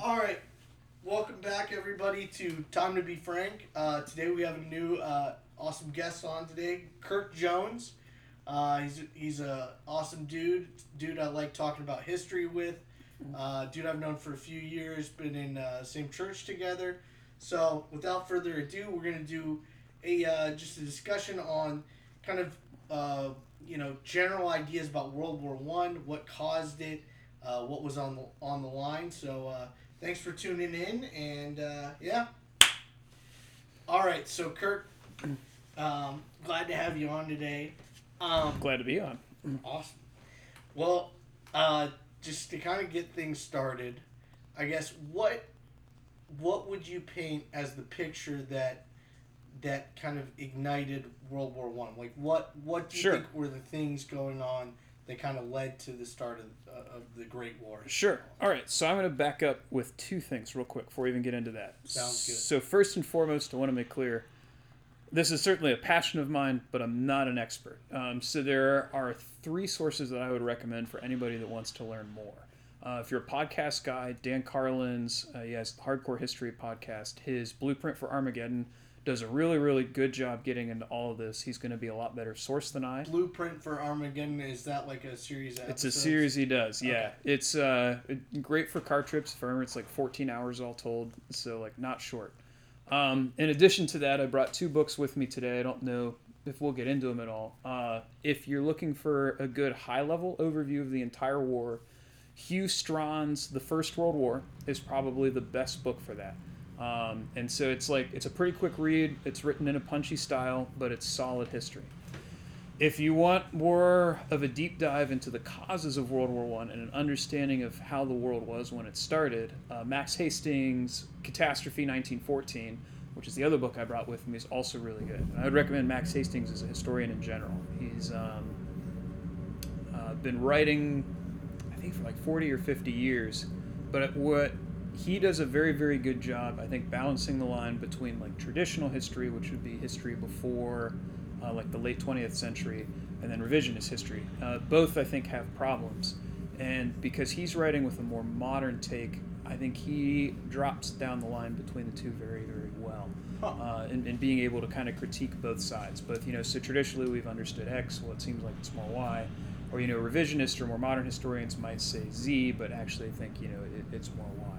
All right, welcome back everybody to Time to Be Frank. Uh, today we have a new uh, awesome guest on today, Kirk Jones. Uh, he's he's a awesome dude, dude I like talking about history with. Uh, dude I've known for a few years, been in uh, same church together. So without further ado, we're gonna do a uh, just a discussion on kind of uh, you know general ideas about World War One, what caused it, uh, what was on the on the line. So uh, thanks for tuning in, and uh, yeah. All right, so Kirk, um, glad to have you on today. Um, Glad to be on. Awesome. Well, uh, just to kind of get things started, I guess what what would you paint as the picture that that kind of ignited World War One? Like what what do you Sure. think were the things going on that kind of led to the start of, uh, of the Great War? Sure. All right. So I'm going to back up with two things real quick before we even get into that. Sounds good. So first and foremost, I want to make clear, this is certainly a passion of mine, but I'm not an expert. Um, so there are three sources that I would recommend for anybody that wants to learn more. Uh, if you're a podcast guy, Dan Carlin's, uh, he has the Hardcore History podcast. His Blueprint for Armageddon does a really, really good job getting into all of this. He's going to be a lot better source than I. Blueprint for Armageddon is that like a series? It's a series he does. Yeah, Okay. it's uh great for car trips. For remember, it's like 14 hours all told, so like not short. Um, in addition to that, I brought two books with me today. I don't know if we'll get into them at all. Uh, if you're looking for a good high level overview of the entire war, Hew Strachan's The First World War is probably the best book for that. Um, and so it's like it's a pretty quick read. It's written in a punchy style, but it's solid history. If you want more of a deep dive into the causes of World War One and an understanding of how the world was when it started, uh, Max Hastings' Catastrophe 1914, which is the other book I brought with me, is also really good. And I would recommend Max Hastings as a historian in general. He's um, uh, been writing, I think, for like 40 or 50 years, but what he does a very, very good job, I think, balancing the line between like traditional history, which would be history before uh, like the late 20th century, and then revisionist history. Uh, both, I think, have problems. And because he's writing with a more modern take, I think he drops down the line between the two very, very well. Huh. Uh, and, and being able to kind of critique both sides. Both, you know, so traditionally we've understood X, well, it seems like it's more Y. Or, you know, revisionist or more modern historians might say Z, but actually think, you know, it, it's more Y.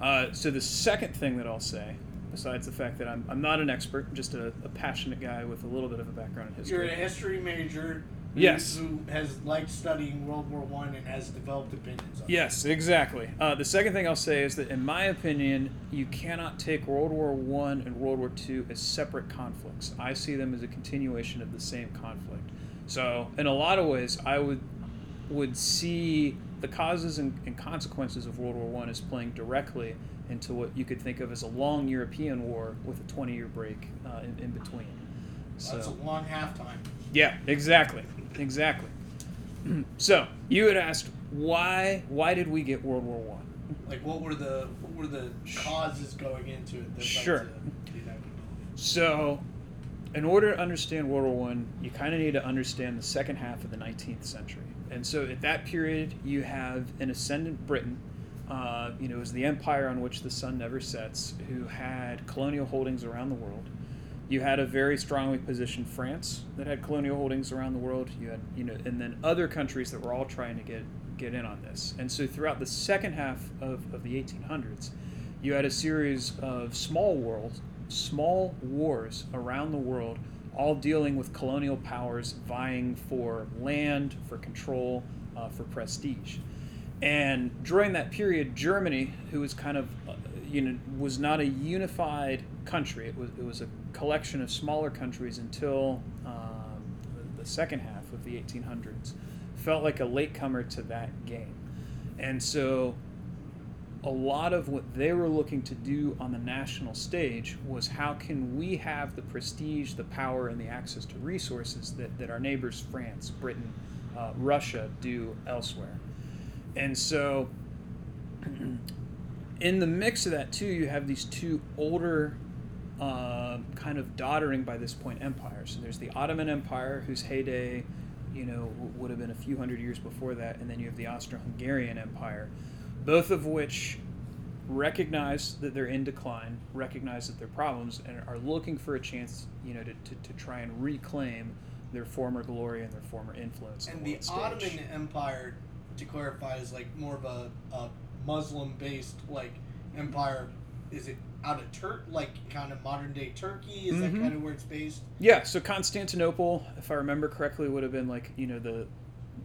Uh, so the second thing that I'll say, besides the fact that I'm, I'm not an expert, I'm just a, a passionate guy with a little bit of a background in history. You're a history major. who- Yes. Who has liked studying World War One and has developed opinions on it. Yes, exactly. Uh, the second thing I'll say is that, in my opinion, you cannot take World War One and World War Two as separate conflicts. I see them as a continuation of the same conflict. So, in a lot of ways, I would would see the causes and, and consequences of World War One is playing directly into what you could think of as a long European war with a 20 year break uh, in, in between. So, That's a long halftime. yeah, exactly, exactly. So you had asked why why did we get World War One? Like, what were the what were the causes going into it? Sure. So, in order to understand World War One, you kind of need to understand the second half of the 19th century. And so, at that period, you have an ascendant Britain. Uh, you know, it was the empire on which the sun never sets, who had colonial holdings around the world. You had a very strongly positioned France that had colonial holdings around the world. You had, you know, and then other countries that were all trying to get get in on this. And so, throughout the second half of, of the 1800s, you had a series of small worlds, small wars around the world, all dealing with colonial powers vying for land, for control, uh, for prestige. And during that period, Germany, who was kind of, uh, you know, was not a unified country. It was it was a collection of smaller countries until um, the, second half of the 1800s. Felt like a latecomer to that game, and so a lot of what they were looking to do on the national stage was how can we have the prestige, the power, and the access to resources that, that our neighbors, France, Britain, uh, Russia, do elsewhere. And so, in the mix of that, too, you have these two older, uh, kind of doddering by this point empires. So there's the Ottoman Empire, whose heyday, you know, would have been a few hundred years before that, and then you have the Austro-Hungarian Empire, both of which recognize that they're in decline, recognize that they're problems, and are looking for a chance, you know, to, to, to try and reclaim their former glory and their former influence. And the, the Ottoman Empire, to clarify, is like more of a, a Muslim-based like empire. Is it out of Turk, like kind of modern day Turkey? Is mm-hmm. that kind of where it's based? Yeah. So Constantinople, if I remember correctly, would have been like you know the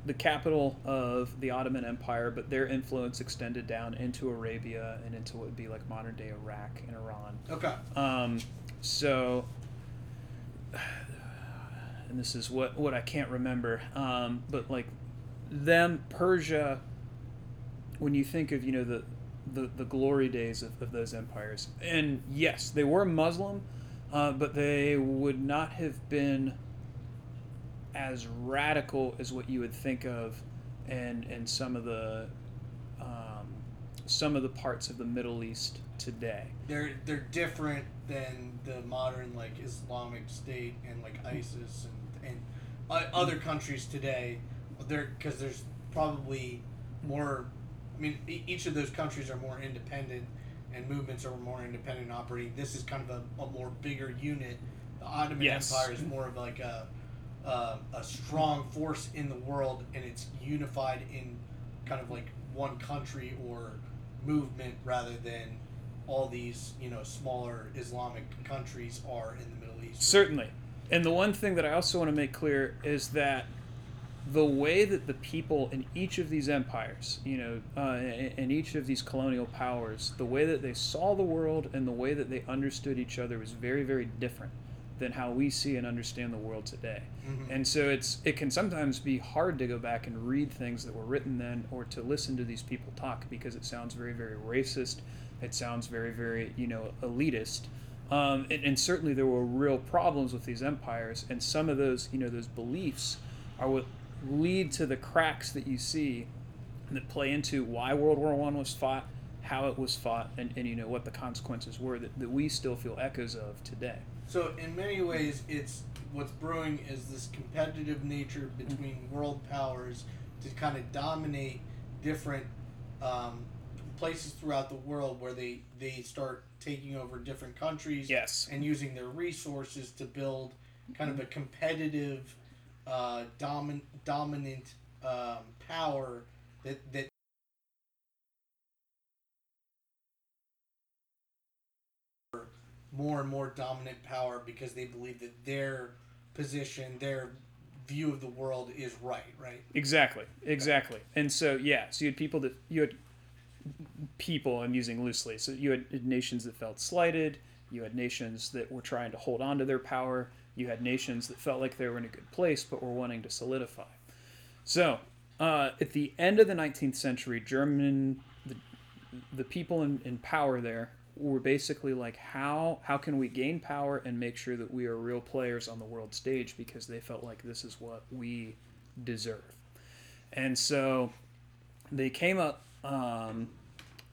the capital of the Ottoman Empire, but their influence extended down into Arabia and into what would be like modern day Iraq and Iran. Okay. Um, so, and this is what what I can't remember, um, but like them Persia. When you think of you know the the, the glory days of, of those empires, and yes, they were Muslim, uh, but they would not have been as radical as what you would think of in in some of the um, some of the parts of the Middle East today. They're they're different than the modern like Islamic State and like ISIS and and uh, other countries today. There because there's probably more. I mean, each of those countries are more independent, and movements are more independent operating. This is kind of a, a more bigger unit. The Ottoman yes. Empire is more of like a uh, a strong force in the world and it's unified in kind of like one country or movement rather than all these you know smaller Islamic countries are in the Middle East. Certainly, and the one thing that I also want to make clear is that the way that the people in each of these empires, you know, uh, in each of these colonial powers, the way that they saw the world and the way that they understood each other was very, very different than how we see and understand the world today. Mm-hmm. And so it's it can sometimes be hard to go back and read things that were written then or to listen to these people talk because it sounds very very racist. It sounds very very you know elitist. Um, and, and, certainly there were real problems with these empires, and some of those you know those beliefs are what lead to the cracks that you see that play into why World War One was fought, how it was fought, and, and you know what the consequences were that, that we still feel echoes of today. So in many ways, it's what's brewing is this competitive nature between world powers to kind of dominate different um, places throughout the world where they they start taking over different countries yes. and using their resources to build kind of a competitive uh, domin- dominant um, power that, that more and more dominant power because they believe that their position, their view of the world is right, right? Exactly, exactly. And so, yeah, so you had people that, you had people, I'm using loosely, so you had nations that felt slighted, you had nations that were trying to hold on to their power, you had nations that felt like they were in a good place but were wanting to solidify. So, uh, at the end of the 19th century, German, the, the people in, in power there were basically like how how can we gain power and make sure that we are real players on the world stage because they felt like this is what we deserve. And so they came up um,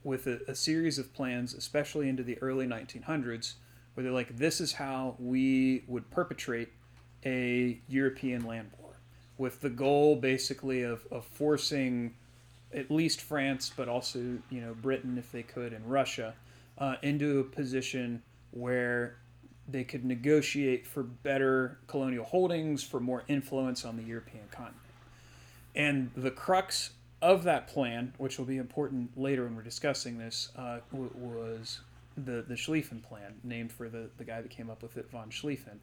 with a, a, series of plans especially into the early 1900s where they're like this is how we would perpetrate a european land war with the goal basically of, of forcing at least france but also you know britain if they could and russia uh, into a position where they could negotiate for better colonial holdings, for more influence on the European continent. And the crux of that plan, which will be important later when we're discussing this, uh, was the, the Schlieffen Plan, named for the, the guy that came up with it, von Schlieffen.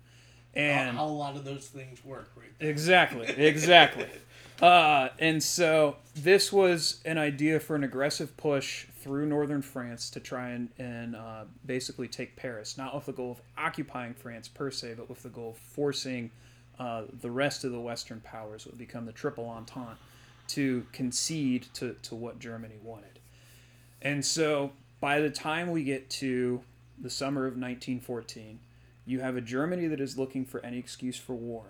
And how, how a lot of those things work, right? There. Exactly, exactly. uh, and so this was an idea for an aggressive push through northern France to try and, and uh, basically take Paris, not with the goal of occupying France per se, but with the goal of forcing uh, the rest of the Western powers, what would become the Triple Entente, to concede to, to what Germany wanted. And so by the time we get to the summer of 1914, you have a Germany that is looking for any excuse for war.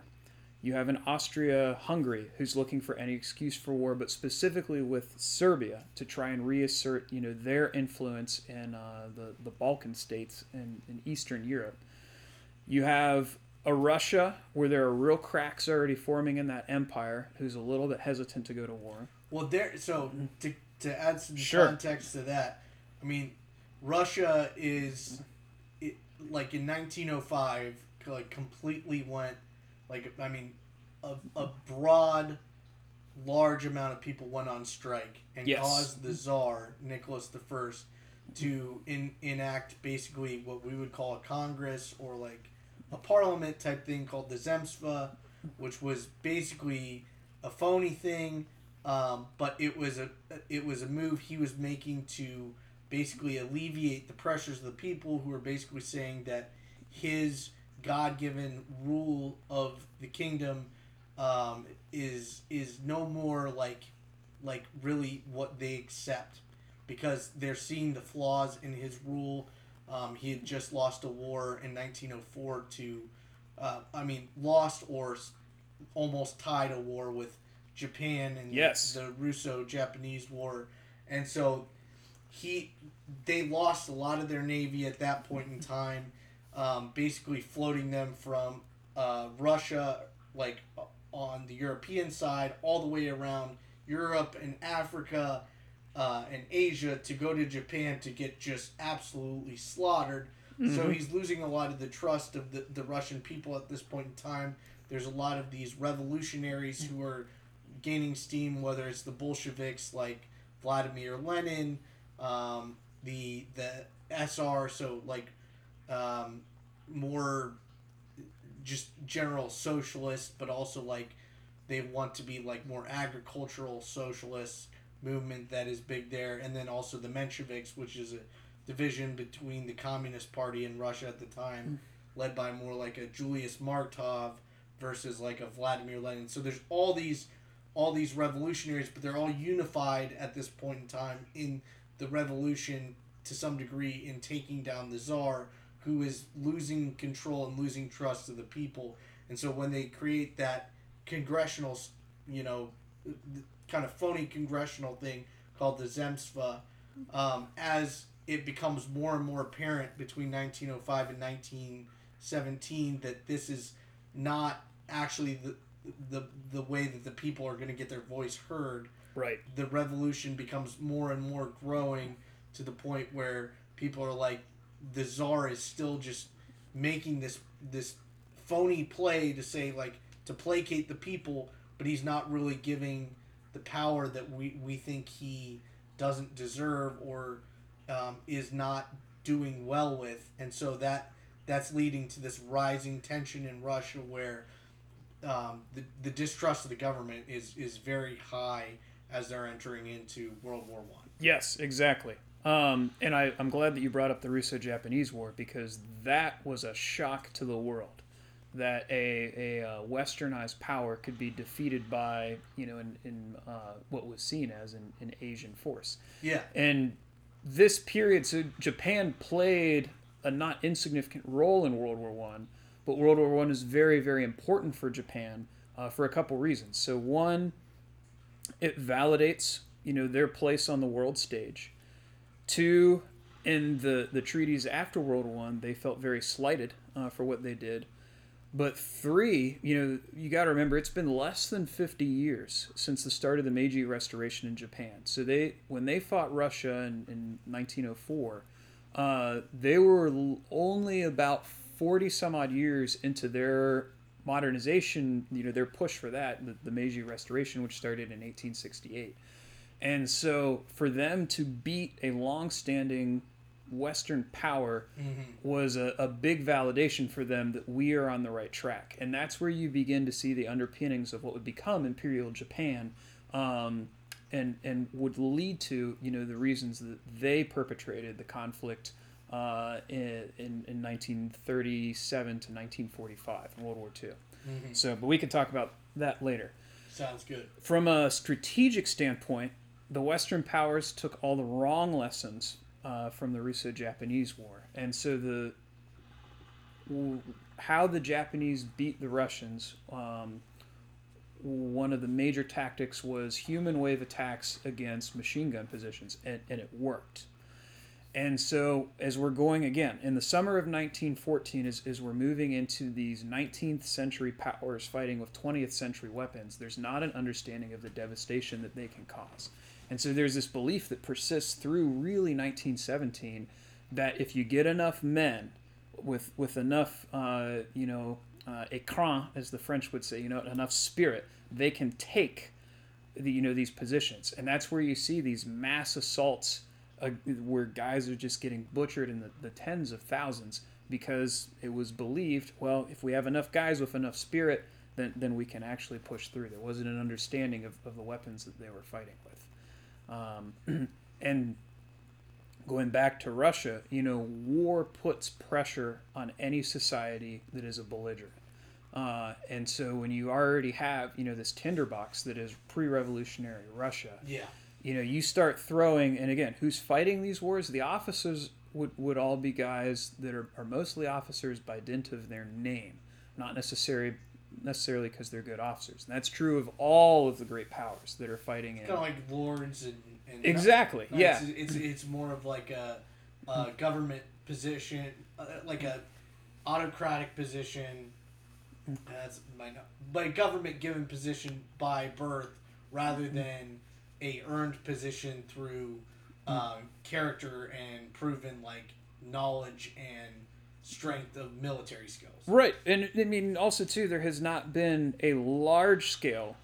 You have an Austria Hungary who's looking for any excuse for war, but specifically with Serbia to try and reassert you know their influence in uh, the the Balkan states and in Eastern Europe. You have a Russia where there are real cracks already forming in that empire, who's a little bit hesitant to go to war. Well, there. So to to add some sure. context to that, I mean, Russia is, it, like in 1905, like completely went, like I mean, a, a broad, large amount of people went on strike and Yes. caused the Tsar Nicholas the First to in, enact basically what we would call a Congress or like a parliament type thing called the Zemstva, which was basically a phony thing, um, but it was a it was a move he was making to basically alleviate the pressures of the people who were basically saying that his God given rule of the kingdom um, is is no more like like really what they accept because they're seeing the flaws in his rule. Um, he had just lost a war in 1904 to, uh, I mean, lost or almost tied a war with Japan and Yes. the Russo-Japanese War, and so he they lost a lot of their navy at that point in time, um, basically floating them from uh, Russia, like on the European side, all the way around Europe and Africa uh, and Asia to go to Japan to get just absolutely slaughtered. So Mhm. he's losing a lot of the trust of the, the Russian people at this point in time. There's a lot of these revolutionaries who are gaining steam, whether it's the Bolsheviks like Vladimir Lenin, um, the the SR, so like um, more just general socialist, but also like they want to be like more agricultural socialist movement that is big there, and then also the Mensheviks, which is a division between the Communist Party in Russia at the time, led by more like a Julius Martov versus like a Vladimir Lenin. So there's all these all these revolutionaries, but they're all unified at this point in time in the revolution to some degree in taking down the czar, who is losing control and losing trust of the people. And so when they create that congressional, you know, kind of phony congressional thing called the Zemstva, um, as it becomes more and more apparent between 1905 and 1917 that this is not actually the the the way that the people are going to get their voice heard Right. the revolution becomes more and more growing to the point where people are like the czar is still just making this this phony play to say like to placate the people but he's not really giving the power that we we think he doesn't deserve or um, is not doing well with and so that that's leading to this rising tension in Russia where um, the, the distrust of the government is is very high as they're entering into World War One. Yes, exactly. Um, and I, I'm glad that you brought up the Russo-Japanese War because that was a shock to the world that a, a uh, westernized power could be defeated by you know in, in uh, what was seen as an, an Asian force. Yeah, And this period, so Japan played a not insignificant role in World War One, but World War One is very, very important for Japan uh, for a couple reasons. So one, it validates you know their place on the world stage. Two, in the the treaties after World War One, they felt very slighted uh, for what they did. But three, you know, you got to remember it's been less than 50 years since the start of the Meiji Restoration in Japan. So they, when they fought Russia in, in 1904, uh, they were only about 40 some odd years into their modernization, you know, their push for that, the, the Meiji Restoration, which started in 1868. And so for them to beat a long-standing Western power was a, a big validation for them that we are on the right track. And that's where you begin to see the underpinnings of what would become Imperial Japan um, and, and would lead to, you know, the reasons that they perpetrated the conflict uh, in, in, in 1937 to 1945 in World War II. So, but we can talk about that later. sounds good. From a strategic standpoint, the Western powers took all the wrong lessons uh, from the Russo-Japanese War, and so the how the Japanese beat the Russians. Um, one of the major tactics was human wave attacks against machine gun positions, and, and it worked. And so, as we're going again in the summer of 1914, as, as we're moving into these 19th century powers fighting with 20th century weapons, there's not an understanding of the devastation that they can cause. And so, there's this belief that persists through really 1917 that if you get enough men with with enough, uh, you know, uh, élan, as the French would say, you know, enough spirit, they can take the, you know these positions, and that's where you see these mass assaults uh, where guys are just getting butchered in the, the tens of thousands because it was believed, well, if we have enough guys with enough spirit, then, then we can actually push through. There wasn't an understanding of, of the weapons that they were fighting with. Um, and going back to Russia, you know, war puts pressure on any society that is a belligerent. Uh, and so when you already have, you know, this tinderbox that is pre-revolutionary Russia, Yeah. you know, you start throwing, and again, who's fighting these wars? The officers would, would all be guys that are, are mostly officers by dint of their name, not necessarily necessarily because they're good officers. And that's true of all of the great powers that are fighting in. Kind of like lords and, and Exactly. No, yeah. It's, it's it's more of like a, a government position, uh, like a autocratic position. That's my like government given position by birth rather than a earned position through um, character and proven like knowledge and strength of military skills. Right, and I mean also too, there has not been a large scale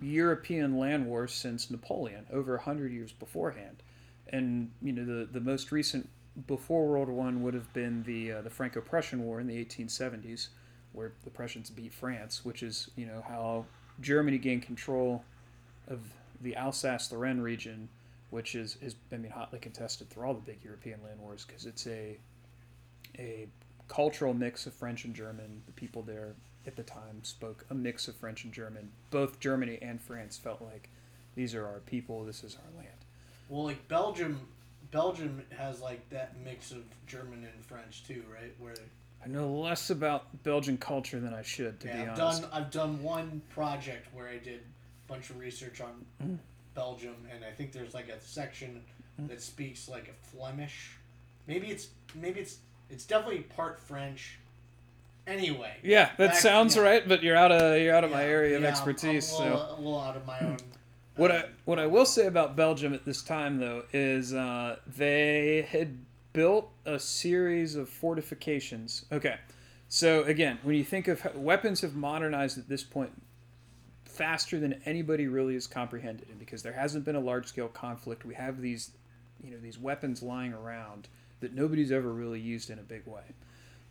European land war since Napoleon, over a hundred years beforehand, and you know the the most recent before World War One would have been the uh, the Franco-Prussian War in the 1870s, where the Prussians beat France, which is you know how Germany gained control of the Alsace-Lorraine region, which is is I mean hotly contested through all the big European land wars because it's a a cultural mix of French and German. The people there at the time spoke a mix of French and German. Both Germany and France felt like these are our people, this is our land. Well, like Belgium, Belgium has like that mix of German and French too, right? Where I know less about Belgian culture than I should, to yeah, be I've honest. done I've done one project where I did a bunch of research on mm. Belgium, and I think there's like a section that speaks like a Flemish. Maybe it's maybe it's it's definitely part French. Anyway, Yeah, that Back- sounds yeah. right, but you're out of you're out of my area of yeah, expertise. I'm a little, so a little out of my own. What uh, I what I will say about Belgium at this time though is uh, they had built a series of fortifications. Okay, so again, when you think of weapons have modernized at this point faster than anybody really has comprehended, and because there hasn't been a large scale conflict, we have these you know these weapons lying around that nobody's ever really used in a big way.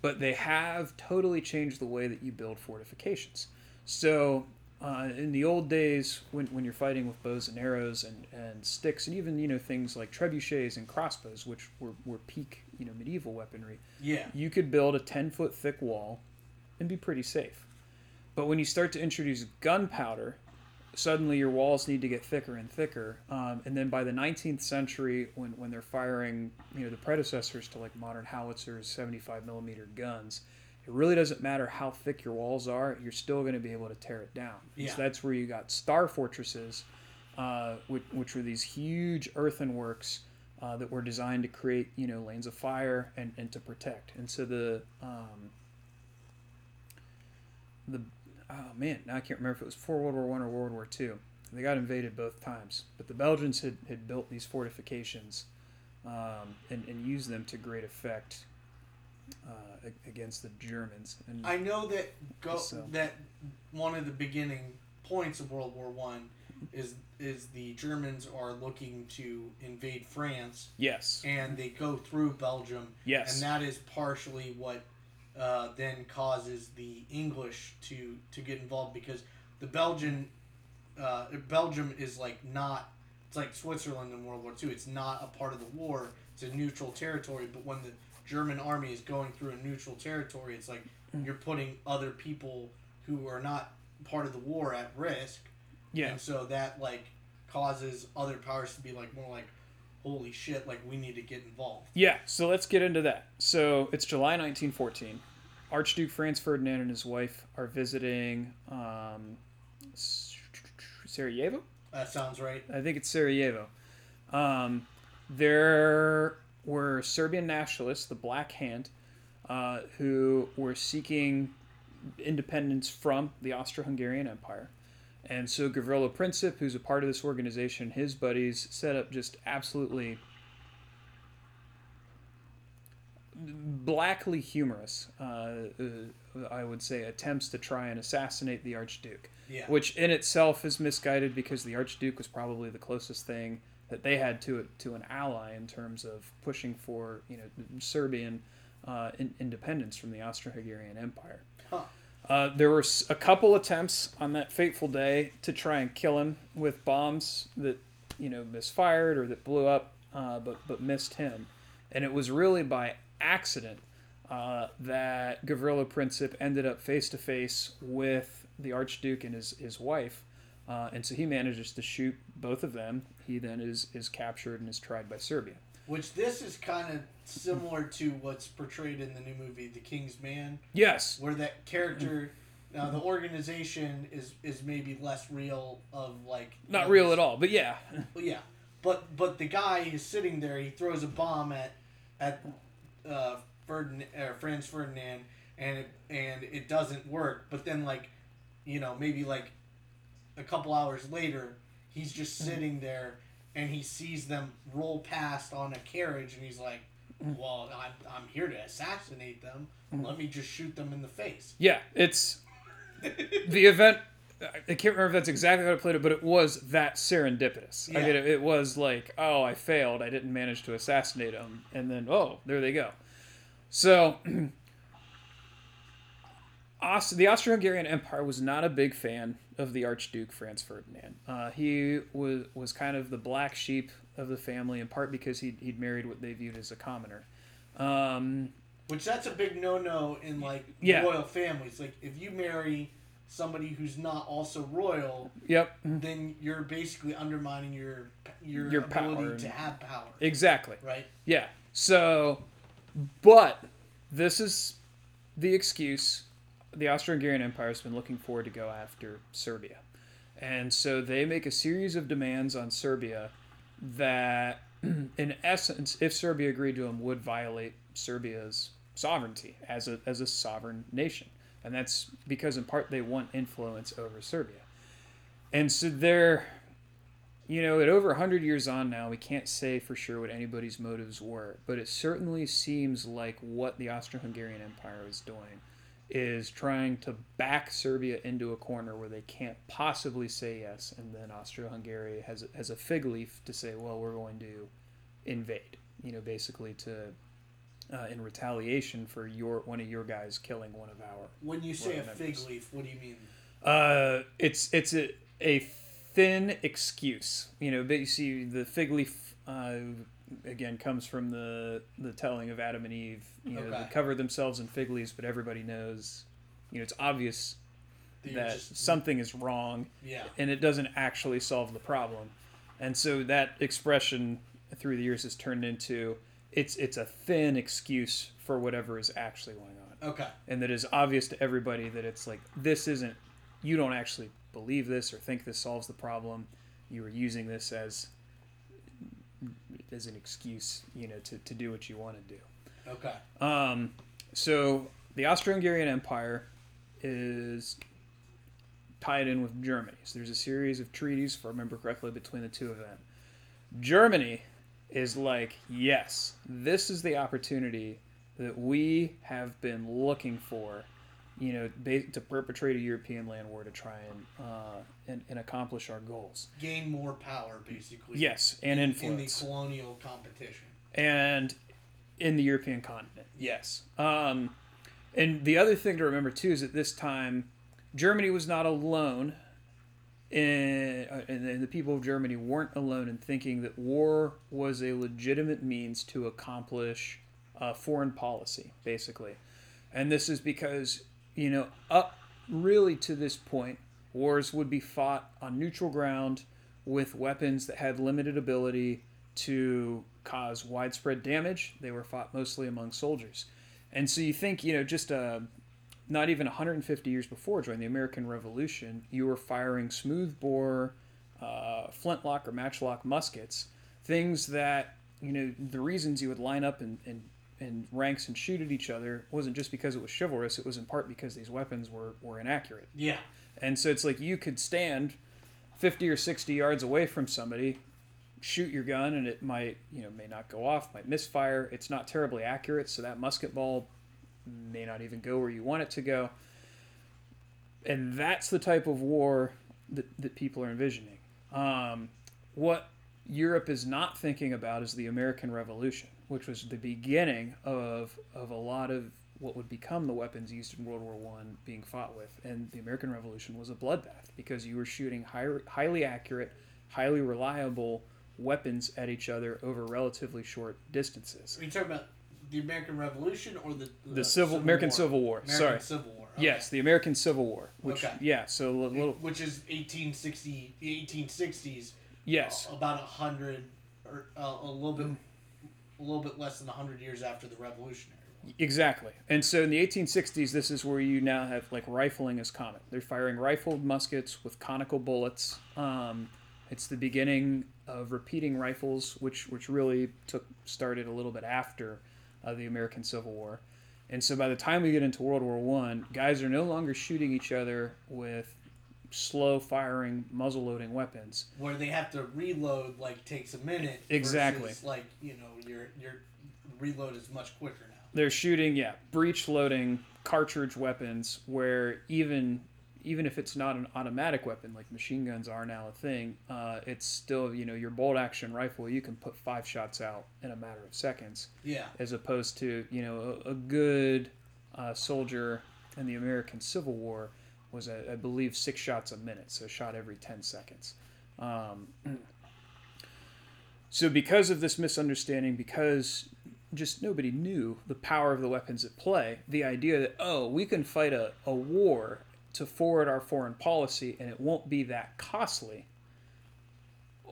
But they have totally changed the way that you build fortifications. So uh, in the old days, when, when you're fighting with bows and arrows and, and sticks, and even you know things like trebuchets and crossbows, which were, were peak you know medieval weaponry, yeah, you could build a 10 foot thick wall and be pretty safe. But when you start to introduce gunpowder, suddenly your walls need to get thicker and thicker. Um, and then by the 19th century, when, when they're firing, you know, the predecessors to like modern howitzers, 75 millimeter guns, it really doesn't matter how thick your walls are, you're still going to be able to tear it down. Yeah. So that's where you got star fortresses, uh, which, which were these huge earthenworks uh, that were designed to create, you know, lanes of fire and, and to protect. And so the um, the oh man, now I can't remember if it was before World War One or World War Two. They got invaded both times, but the Belgians had, had built these fortifications um, and, and used them to great effect uh, against the Germans. And I know that go So- that one of the beginning points of World War One is is the Germans are looking to invade France yes, and they go through Belgium yes, and that is partially what uh, then causes the English to to get involved because the Belgian uh, Belgium is like not it's like Switzerland in World War II. It's not a part of the war. It's a neutral territory. But when the German army is going through a neutral territory, it's like you're putting other people who are not part of the war at risk. yeah, And so that like causes other powers to be like more like, holy shit, like we need to get involved. Yeah, so let's get into that. So it's July 1914. Archduke Franz Ferdinand and his wife are visiting um, Sarajevo. That sounds right. I think it's Sarajevo. Um, there were Serbian nationalists, the Black Hand, uh, who were seeking independence from the Austro-Hungarian Empire. And so Gavrilo Princip, who's a part of this organization, his buddies set up just absolutely blackly humorous, uh, uh, I would say, attempts to try and assassinate the Archduke, Yeah. which in itself is misguided because the Archduke was probably the closest thing that they had to to an ally in terms of pushing for you know Serbian uh, in, independence from the Austro-Hungarian Empire. Huh. Uh, there were a couple attempts on that fateful day to try and kill him with bombs that you know misfired or that blew up, uh, but but missed him, and it was really by accident uh, that Gavrilo Princip ended up face to face with the Archduke and his his wife, uh, and so he manages to shoot both of them. He then is is captured and is tried by Serbia. Which this is kind of similar to what's portrayed in the new movie, The King's Man, Yes, where that character, uh, the organization is is maybe less real. Of like not real at all, but yeah, Well, yeah, but but the guy is sitting there. He throws a bomb at at uh, Ferdinand, or uh, Franz Ferdinand, and it and it doesn't work. But then like, you know, maybe like a couple hours later, he's just mm-hmm. sitting there and he sees them roll past on a carriage, and he's like, mm-hmm. "Well, I'm I'm here to assassinate them. Mm-hmm. Let me just shoot them in the face." yeah, it's the event. I can't remember if that's exactly how I played it, but it was that serendipitous. I mean, it, it was like, oh, I failed. I didn't manage to assassinate him, and then oh, there they go. So, Aust- the Austro-Hungarian Empire was not a big fan of the Archduke Franz Ferdinand. Uh, he was was kind of the black sheep of the family, in part because he'd, he'd married what they viewed as a commoner. Um, Which that's a big no no in like Yeah. royal families. Like if you marry somebody who's not also royal, yep, then you're basically undermining your your, Your ability power. to have power, exactly. right? Yeah. So, but this is the excuse the Austro-Hungarian Empire has been looking forward to go after Serbia, and so they make a series of demands on Serbia that, in essence, if Serbia agreed to them, would violate Serbia's sovereignty as a as a sovereign nation, and that's because in part they want influence over Serbia, and so they're you know, at over 100 years on now, we can't say for sure what anybody's motives were, but it certainly seems like what the Austro Hungarian Empire is doing is trying to back Serbia into a corner where they can't possibly say yes, and then Austro Hungary has, has a fig leaf to say, well, we're going to invade, you know, basically to. Uh, in retaliation for your one of your guys killing one of our When you say a Royal fig leaf, what do you mean? uh, it's it's a, a thin excuse. You know, but you see the fig leaf uh, again comes from the the telling of Adam and Eve. You know, Okay. they cover themselves in fig leaves, but everybody knows. You know, it's obvious That that just- something is wrong, yeah, and it doesn't actually solve the problem. And so that expression through the years has turned into it's it's a thin excuse for whatever is actually going on. Okay, and that is obvious to everybody that it's like this isn't you don't actually believe this or think this solves the problem. You are using this as as an excuse you know to, to do what you want to do. Okay, um, so the Austro-Hungarian Empire is tied in with Germany. So there's a series of treaties, if I remember correctly, between the two of them. Germany is like, yes, this is the opportunity that we have been looking for, you know, to perpetrate a European land war to try and, uh, and and accomplish our goals. gain more power basically. Yes, and in the colonial competition. and in the European continent. Yes. Um, and the other thing to remember too is at this time, Germany was not alone, in, and, and the people of Germany weren't alone in thinking that war was a legitimate means to accomplish uh, foreign policy, basically. And this is because you know up really to this point, wars would be fought on neutral ground with weapons that had limited ability to cause widespread damage. They were fought mostly among soldiers. And so you think, you know, just uh, not even 150 years before, during the American Revolution, you were firing smoothbore, uh, flintlock or matchlock muskets, things that, you know, the reasons you would line up in, in, in ranks and shoot at each other wasn't just because it was chivalrous, it was in part because these weapons were, were inaccurate. Yeah, And so it's like you could stand 50 or 60 yards away from somebody, shoot your gun and it might you know may not go off, might misfire. It's not terribly accurate, so that musket ball may not even go where you want it to go. And that's the type of war that, that people are envisioning. Um, what Europe is not thinking about is the American Revolution, which was the beginning of, of a lot of what would become the weapons used in World War One being fought with. And the American Revolution was a bloodbath because you were shooting high, highly accurate, highly reliable weapons at each other over relatively short distances. Are you talking about the American Revolution or the The Civil, American War? Civil War. American Sorry. Civil War. okay. Yes, the American Civil War. Which Okay. yeah, so a little Which is 1860, the 1860s. yes. About a hundred or uh, a little bit, a little bit less than a hundred years after the Revolutionary War. Exactly. And so in the 1860s, this is where you now have like rifling is common. They're firing rifled muskets with conical bullets. Um, it's the beginning of repeating rifles, which which really took started a little bit after uh, the American Civil War. And so by the time we get into World War One, guys are no longer shooting each other with slow firing muzzle loading weapons. Where they have to reload like takes a minute. Exactly. versus, like you know your your reload is much quicker now. they're shooting yeah breech loading cartridge weapons where even even if it's not an automatic weapon like machine guns are now a thing uh, it's still you know your bolt action rifle you can put five shots out in a matter of seconds Yeah. as opposed to you know a, a good uh, soldier in the american civil war was I, I believe six shots a minute so a shot every 10 seconds um, so because of this misunderstanding because just nobody knew the power of the weapons at play the idea that oh we can fight a, a war to forward our foreign policy and it won't be that costly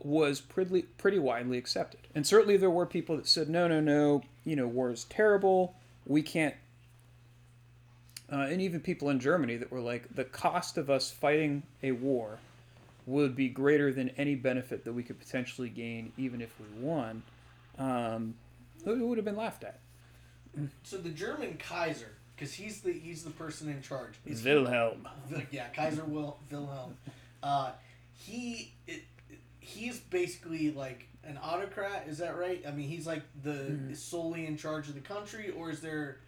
was pretty pretty widely accepted. And certainly there were people that said, no, no, no, you know, war is terrible. We can't. Uh, and even people in Germany that were like, the cost of us fighting a war would be greater than any benefit that we could potentially gain, even if we won. Um, it would have been laughed at. So the German Kaiser, because he's the he's the person in charge. Is he- Wilhelm. yeah, Kaiser Wil- Wilhelm. Uh, he it, he's basically like an autocrat. Is that right? I mean, he's like the solely in charge of the country, or is there?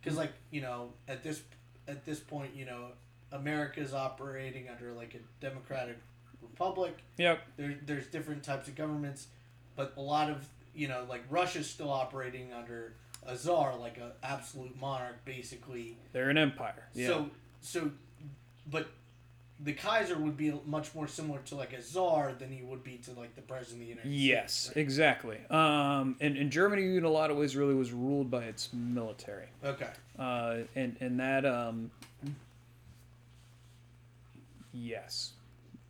Because like you know, at this at this point, you know, America's operating under like a democratic republic. Yep. There, there's different types of governments, but a lot of you know, like Russia's still operating under a czar, like an absolute monarch, basically. They're an empire. Yeah. So, so, but the Kaiser would be much more similar to like a czar than he would be to like the president of the United States. Yes, States. exactly. Um, and, and Germany, in a lot of ways, really was ruled by its military. Okay. Uh, and and that um, yes,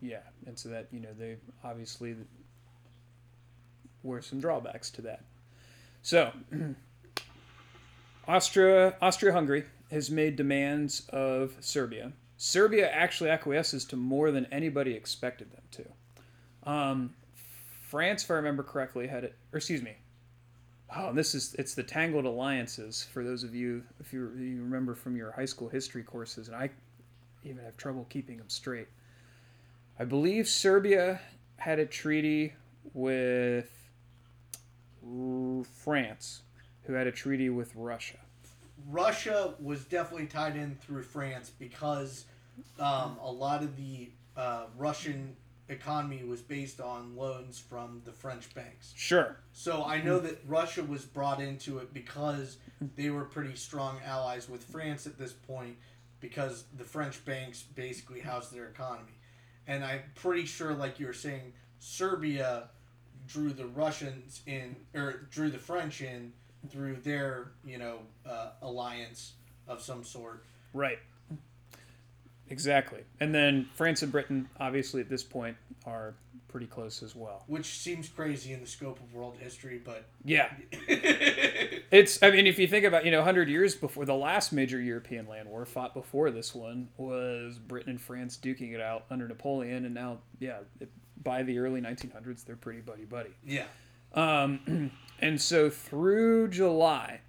yeah, and so that you know they obviously were some drawbacks to that. So, Austria Austria Hungary has made demands of Serbia. Serbia actually acquiesces to more than anybody expected them to. Um, France, if I remember correctly, had it, or excuse me, Oh, this is it's the tangled alliances for those of you if you, you remember from your high school history courses, and I even have trouble keeping them straight. I believe Serbia had a treaty with France, who had a treaty with Russia. Russia was definitely tied in through France because um, a lot of the uh, Russian economy was based on loans from the French banks. Sure. So I know that Russia was brought into it because they were pretty strong allies with France at this point because the French banks basically housed their economy. And I'm pretty sure, like you were saying, Serbia drew the Russians in, or drew the French in through their, you know, uh, alliance of some sort. Right. Exactly. And then France and Britain, obviously at this point, are pretty close as well. Which seems crazy in the scope of world history, but Yeah. It's, I mean, if you think about, you know, 100 years before the last major European land war fought before this one was Britain and France duking it out under Napoleon. And now, yeah, it, by the early 1900s, they're pretty buddy buddy. yeah. Um, and so through July,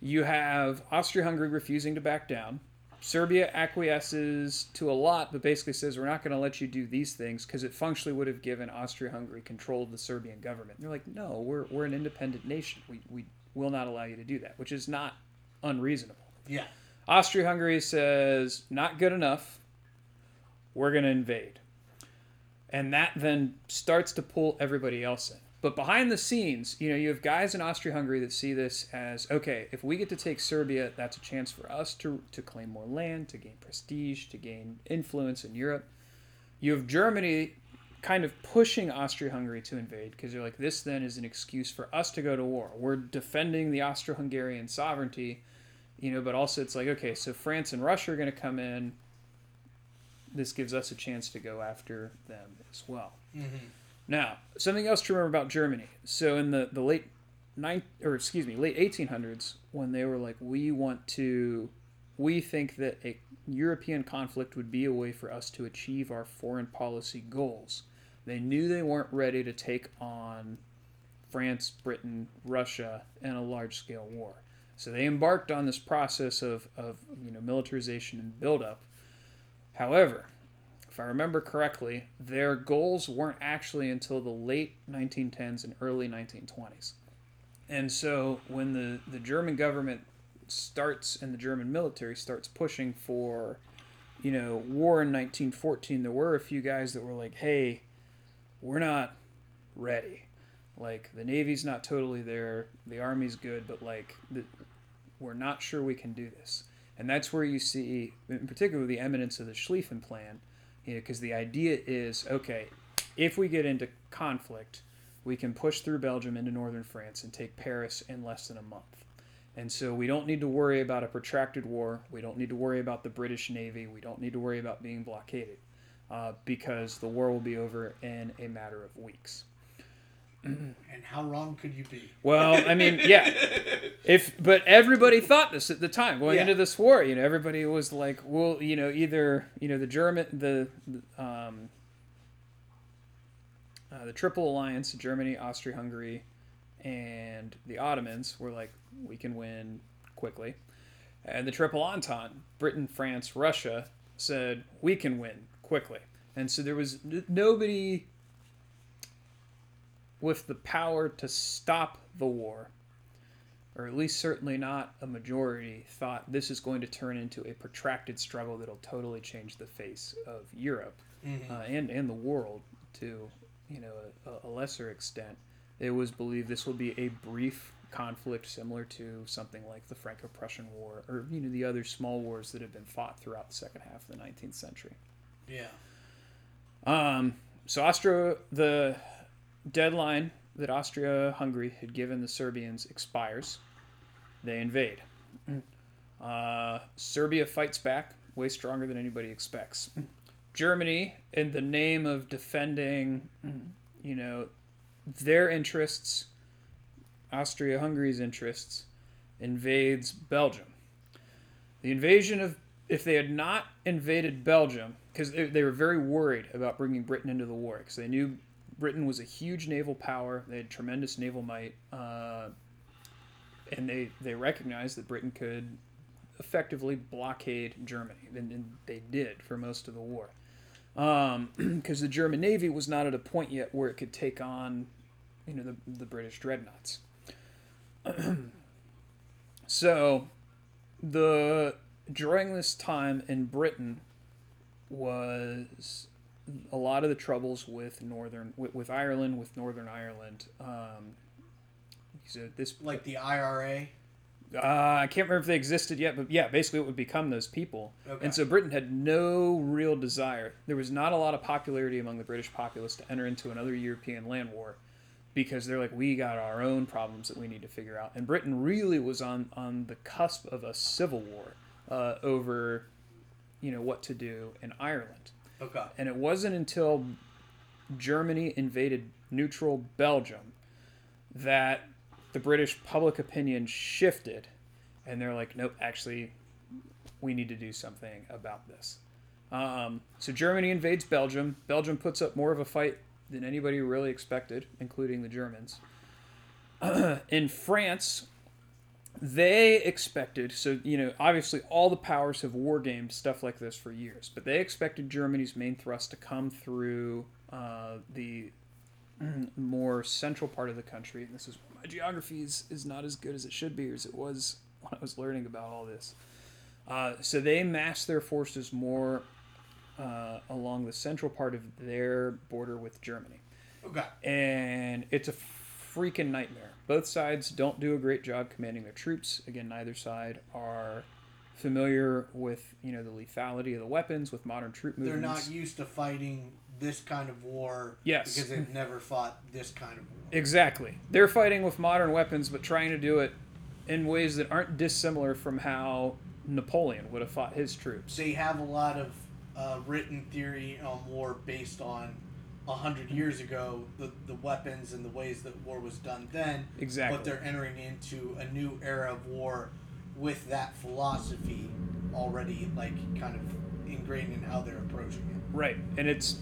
you have Austria Hungary refusing to back down. Serbia acquiesces to a lot, but basically says we're not going to let you do these things because it functionally would have given Austria-Hungary control of the Serbian government. And they're like, no, we're, we're an independent nation. We, we will not allow you to do that, which is not unreasonable. Yeah. Austria-Hungary says not good enough. We're going to invade, and that then starts to pull everybody else in. But behind the scenes, you know, you have guys in Austria-Hungary that see this as okay. If we get to take Serbia, that's a chance for us to to claim more land, to gain prestige, to gain influence in Europe. You have Germany kind of pushing Austria-Hungary to invade because they're like, this then is an excuse for us to go to war. We're defending the Austro-Hungarian sovereignty, you know. But also, it's like, okay, so France and Russia are going to come in. This gives us a chance to go after them as well. Mm-hmm. Now, something else to remember about Germany. So in the, the late ninth or excuse me, late 1800s, when they were like, we want to, we think that a European conflict would be a way for us to achieve our foreign policy goals. They knew they weren't ready to take on France, Britain, Russia in a large scale war. So they embarked on this process of, of you know militarization and buildup. However, if I remember correctly, their goals weren't actually until the late 1910s and early 1920s. And so when the, the German government starts and the German military starts pushing for, you know, war in 1914, there were a few guys that were like, hey, we're not ready. Like, the Navy's not totally there, the Army's good, but like, the, we're not sure we can do this. And that's where you see, in particular, the eminence of the Schlieffen Plan you know, because the idea is okay, if we get into conflict, we can push through Belgium into northern France and take Paris in less than a month. And so we don't need to worry about a protracted war. We don't need to worry about the British Navy. We don't need to worry about being blockaded uh, because the war will be over in a matter of weeks. And how wrong could you be? Well, I mean, yeah. If but everybody thought this at the time going Yeah. into this war. You know, everybody was like, well, you know, either you know the German the the, um, uh, the Triple Alliance, Germany, Austria-Hungary, and the Ottomans were like, we can win quickly, and the Triple Entente, Britain, France, Russia, said we can win quickly, and so there was n- nobody with the power to stop the war, or at least certainly not a majority, thought this is going to turn into a protracted struggle that'll totally change the face of Europe Mhm. uh, and and the world to you know a, a lesser extent. It was believed this will be a brief conflict similar to something like the Franco-Prussian War or you know the other small wars that have been fought throughout the second half of the 19th century. Yeah. Um, so Austria, the deadline that Austria-Hungary had given the Serbians expires. They invade. Uh, Serbia fights back way stronger than anybody expects. Germany, in the name of defending, you know, their interests, Austria-Hungary's interests, invades Belgium. The invasion of if they had not invaded Belgium, because they, they were very worried about bringing Britain into the war, because they knew Britain was a huge naval power, they had tremendous naval might, uh, and they, they recognized that Britain could effectively blockade Germany, and, and they did for most of the war. Because the German Navy was not at a point yet where it could take on, you know, the, the British dreadnoughts. so, the during this time in Britain was a lot of the troubles with northern with, with Ireland with Northern Ireland. Um, so this Like the IRA. uh, I can't remember if they existed yet, but yeah, basically it would become those people. Okay. And so Britain had no real desire. There was not a lot of popularity among the British populace to enter into another European land war because they're like, we got our own problems that we need to figure out. And Britain really was on, on the cusp of a civil war uh, over, you know, what to do in Ireland. Okay. And it wasn't until Germany invaded neutral Belgium that the British public opinion shifted and they're like, nope, actually, we need to do something about this. Um, so Germany invades Belgium. Belgium puts up more of a fight than anybody really expected, including the Germans. In France, they expected so you know obviously all the powers have wargamed stuff like this for years but they expected germany's main thrust to come through uh, the more central part of the country and this is my geography is, is not as good as it should be as it was when i was learning about all this uh, so they massed their forces more uh, along the central part of their border with germany Okay. and it's a freaking nightmare. Both sides don't do a great job commanding their troops. Again, neither side are familiar with you know the lethality of the weapons with modern troop movements. They're not used to fighting this kind of war. Yes. Because they've never fought this kind of war. Exactly, they're fighting with modern weapons, but trying to do it in ways that aren't dissimilar from how Napoleon would have fought his troops. They have a lot of uh, written theory on war based on hundred years ago, the, the weapons and the ways that war was done then. Exactly. But they're entering into a new era of war with that philosophy already, like, kind of ingrained in how they're approaching it. Right, and it's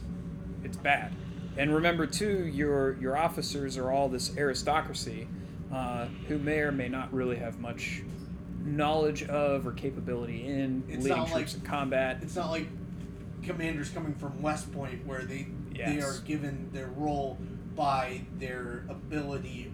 it's bad. And remember too, your your officers are all this aristocracy, uh, who may or may not really have much knowledge of or capability in It's leading troops like- in combat. It's not like commanders coming from West Point where they they are given their role by their ability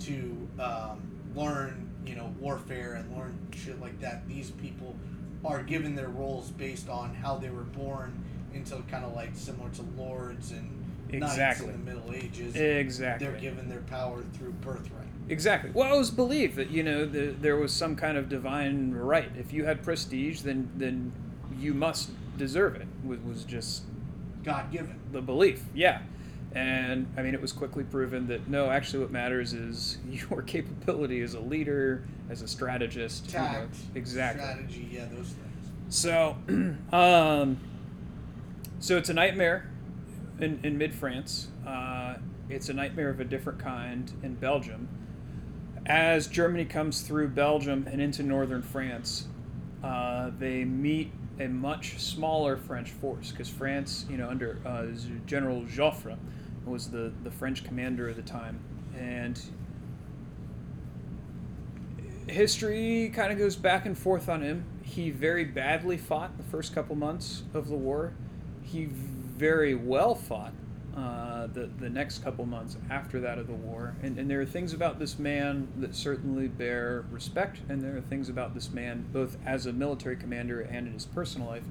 to um, learn, you know, warfare and learn shit like that. These people are given their roles based on how they were born into kind of like similar to lords and knights Exactly. in the Middle Ages. Exactly. They're given their power through birthright. Exactly. Well, it was believed that you know the, there was some kind of divine right. If you had prestige, then then you must deserve it. Was was just God given. the belief. Yeah. And I mean, it was quickly proven that no, actually, what matters is your capability as a leader, as a strategist. you know, exactly. strategy, yeah, those things. So, um, so it's a nightmare in, in mid France. Uh, it's a nightmare of a different kind in Belgium. As Germany comes through Belgium and into northern France, uh, they meet a much smaller French force because France, you know, under uh, General Joffre, was the, the French commander at the time, and history kind of goes back and forth on him. He very badly fought the first couple months of the war. He very well fought uh, the the next couple months after that of the war. And, and there are things about this man that certainly bear respect, and there are things about this man, both as a military commander and in his personal life,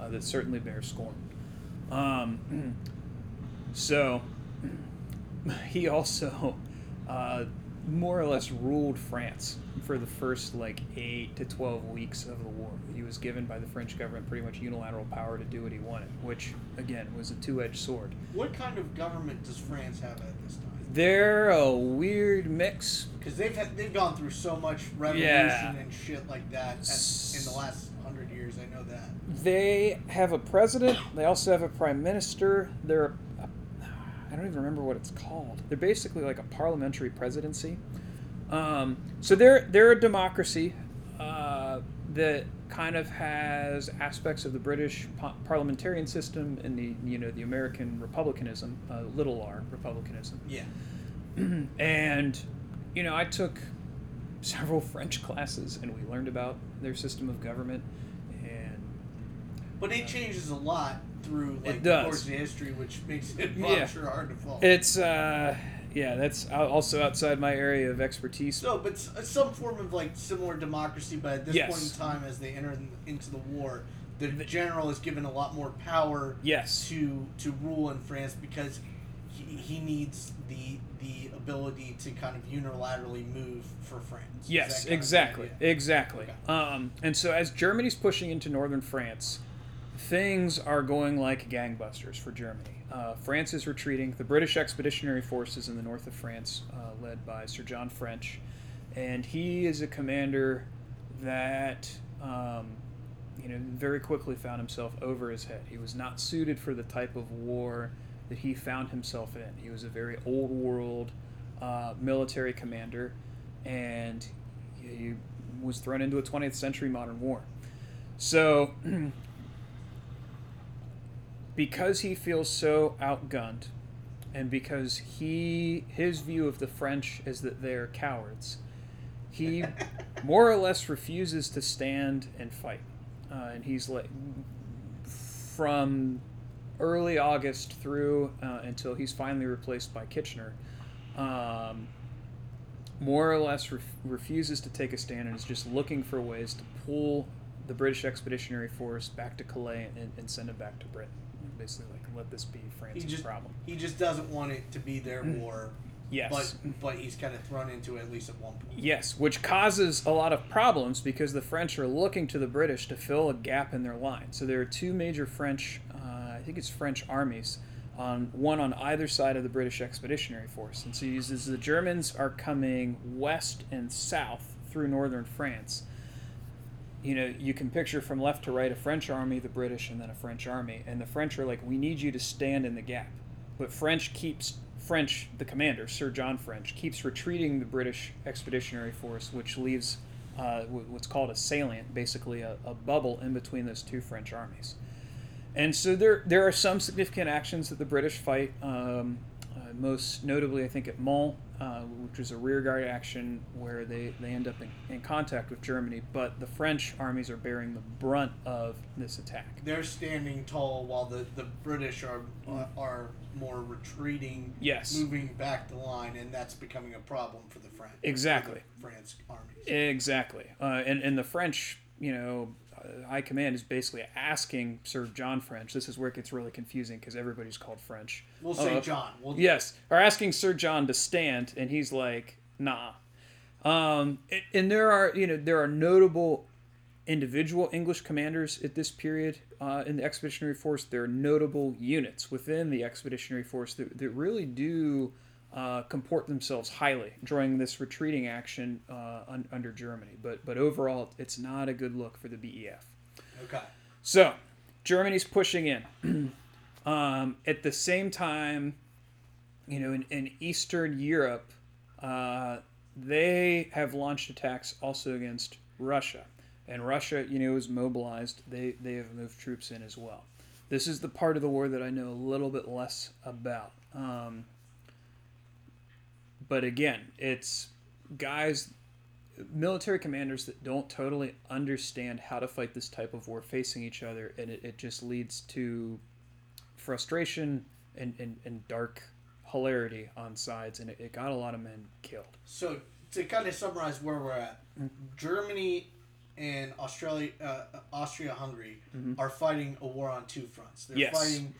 uh, that certainly bear scorn. Um, so he also uh, more or less ruled France for the first like eight to twelve weeks of the war. He was given by the French government pretty much unilateral power to do what he wanted, which again was a two-edged sword. What kind of government does France have at this time? They're a weird mix. Because they've had, they've gone through so much revolution Yeah. and shit like that at, in the last hundred years. I know that. They have a president. They also have a prime minister. They're I don't even remember what it's called. They're basically like a parliamentary presidency. Um, so they're they're a democracy uh, that kind of has aspects of the British pa- parliamentarian system and the you know the American republicanism, uh, little r republicanism. Yeah. and you know I took several French classes and we learned about their system of government and But it changes a lot through like It the does. course of history, which makes it Yeah. Sure hard to follow. It's uh yeah, that's also outside my area of expertise. so, but some form of like similar democracy. But at this Yes. point in time, as they enter into the war, the general is given a lot more power Yes. to to rule in France because he, he needs the the ability to kind of unilaterally move for France. Yes, that kind of the exactly. Exactly. Okay. Um and so as Germany's pushing into northern France, things are going like gangbusters for Germany. Uh, France is retreating. The British Expeditionary Forces in the north of France, uh, led by Sir John French, and he is a commander that um, you know very quickly found himself over his head. He was not suited for the type of war that he found himself in. He was a very old world uh, military commander, and he was thrown into a 20th century modern war. So because he feels so outgunned and because he his view of the french is that they're cowards he more or less refuses to stand and fight, uh, and he's like from early August through uh, until he's finally replaced by Kitchener. Um, more or less ref- refuses to take a stand and is just looking for ways to pull the British Expeditionary Force back to Calais and, and send it back to Britain. Basically, like let this be France's He just problem. he just doesn't want it to be their war, Yes. but but he's kind of thrown into it at least at one point. Yes, which causes a lot of problems because the French are looking to the British to fill a gap in their line. So there are two major French, uh, I think it's French armies, on one on either side of the British Expeditionary Force. And so as the Germans are coming west and south through northern France, you know, you can picture from left to right a French army, the British, and then a French army. And the French are like, we need you to stand in the gap. But French keeps, French, the commander, Sir John French, keeps retreating the British Expeditionary Force, which leaves uh, what's called a salient, basically a, a bubble in between those two French armies. And so there, there are some significant actions that the British fight. Um, uh, most notably, I think at Mons, uh, which was a rearguard action where they, they end up in, in contact with Germany, but the French armies are bearing the brunt of this attack. They're standing tall while the, the British are uh, are more retreating, Yes. moving back the line, and that's becoming a problem for the French. Exactly. the France armies. Exactly. Uh, and, and the French, you know, uh, High Command is basically asking Sir John French. This is where it gets really confusing because everybody's called French. We'll say Uh, John. We'll, Yes, are asking Sir John to stand, and he's like, "Nah." Um, and, and there are, you know, there are notable individual English commanders at this period uh, in the Expeditionary Force. There are notable units within the Expeditionary Force that, that really do uh, comport themselves highly during this retreating action uh, un- under Germany. But but overall, it's not a good look for the BEF. Okay. So, Germany's pushing in. um, at the same time, you know, in, in Eastern Europe, uh, they have launched attacks also against Russia. And Russia, you know, is mobilized. They, they have moved troops in as well. This is the part of the war that I know a little bit less about. Um, but again, it's guys military commanders that don't totally understand how to fight this type of war facing each other and it, it just leads to frustration and, and, and dark hilarity on sides and it, it got a lot of men killed So to kind of summarize where we're at, Germany and Australia, uh, Austria-Hungary are fighting a war on two fronts. They're Yes. fighting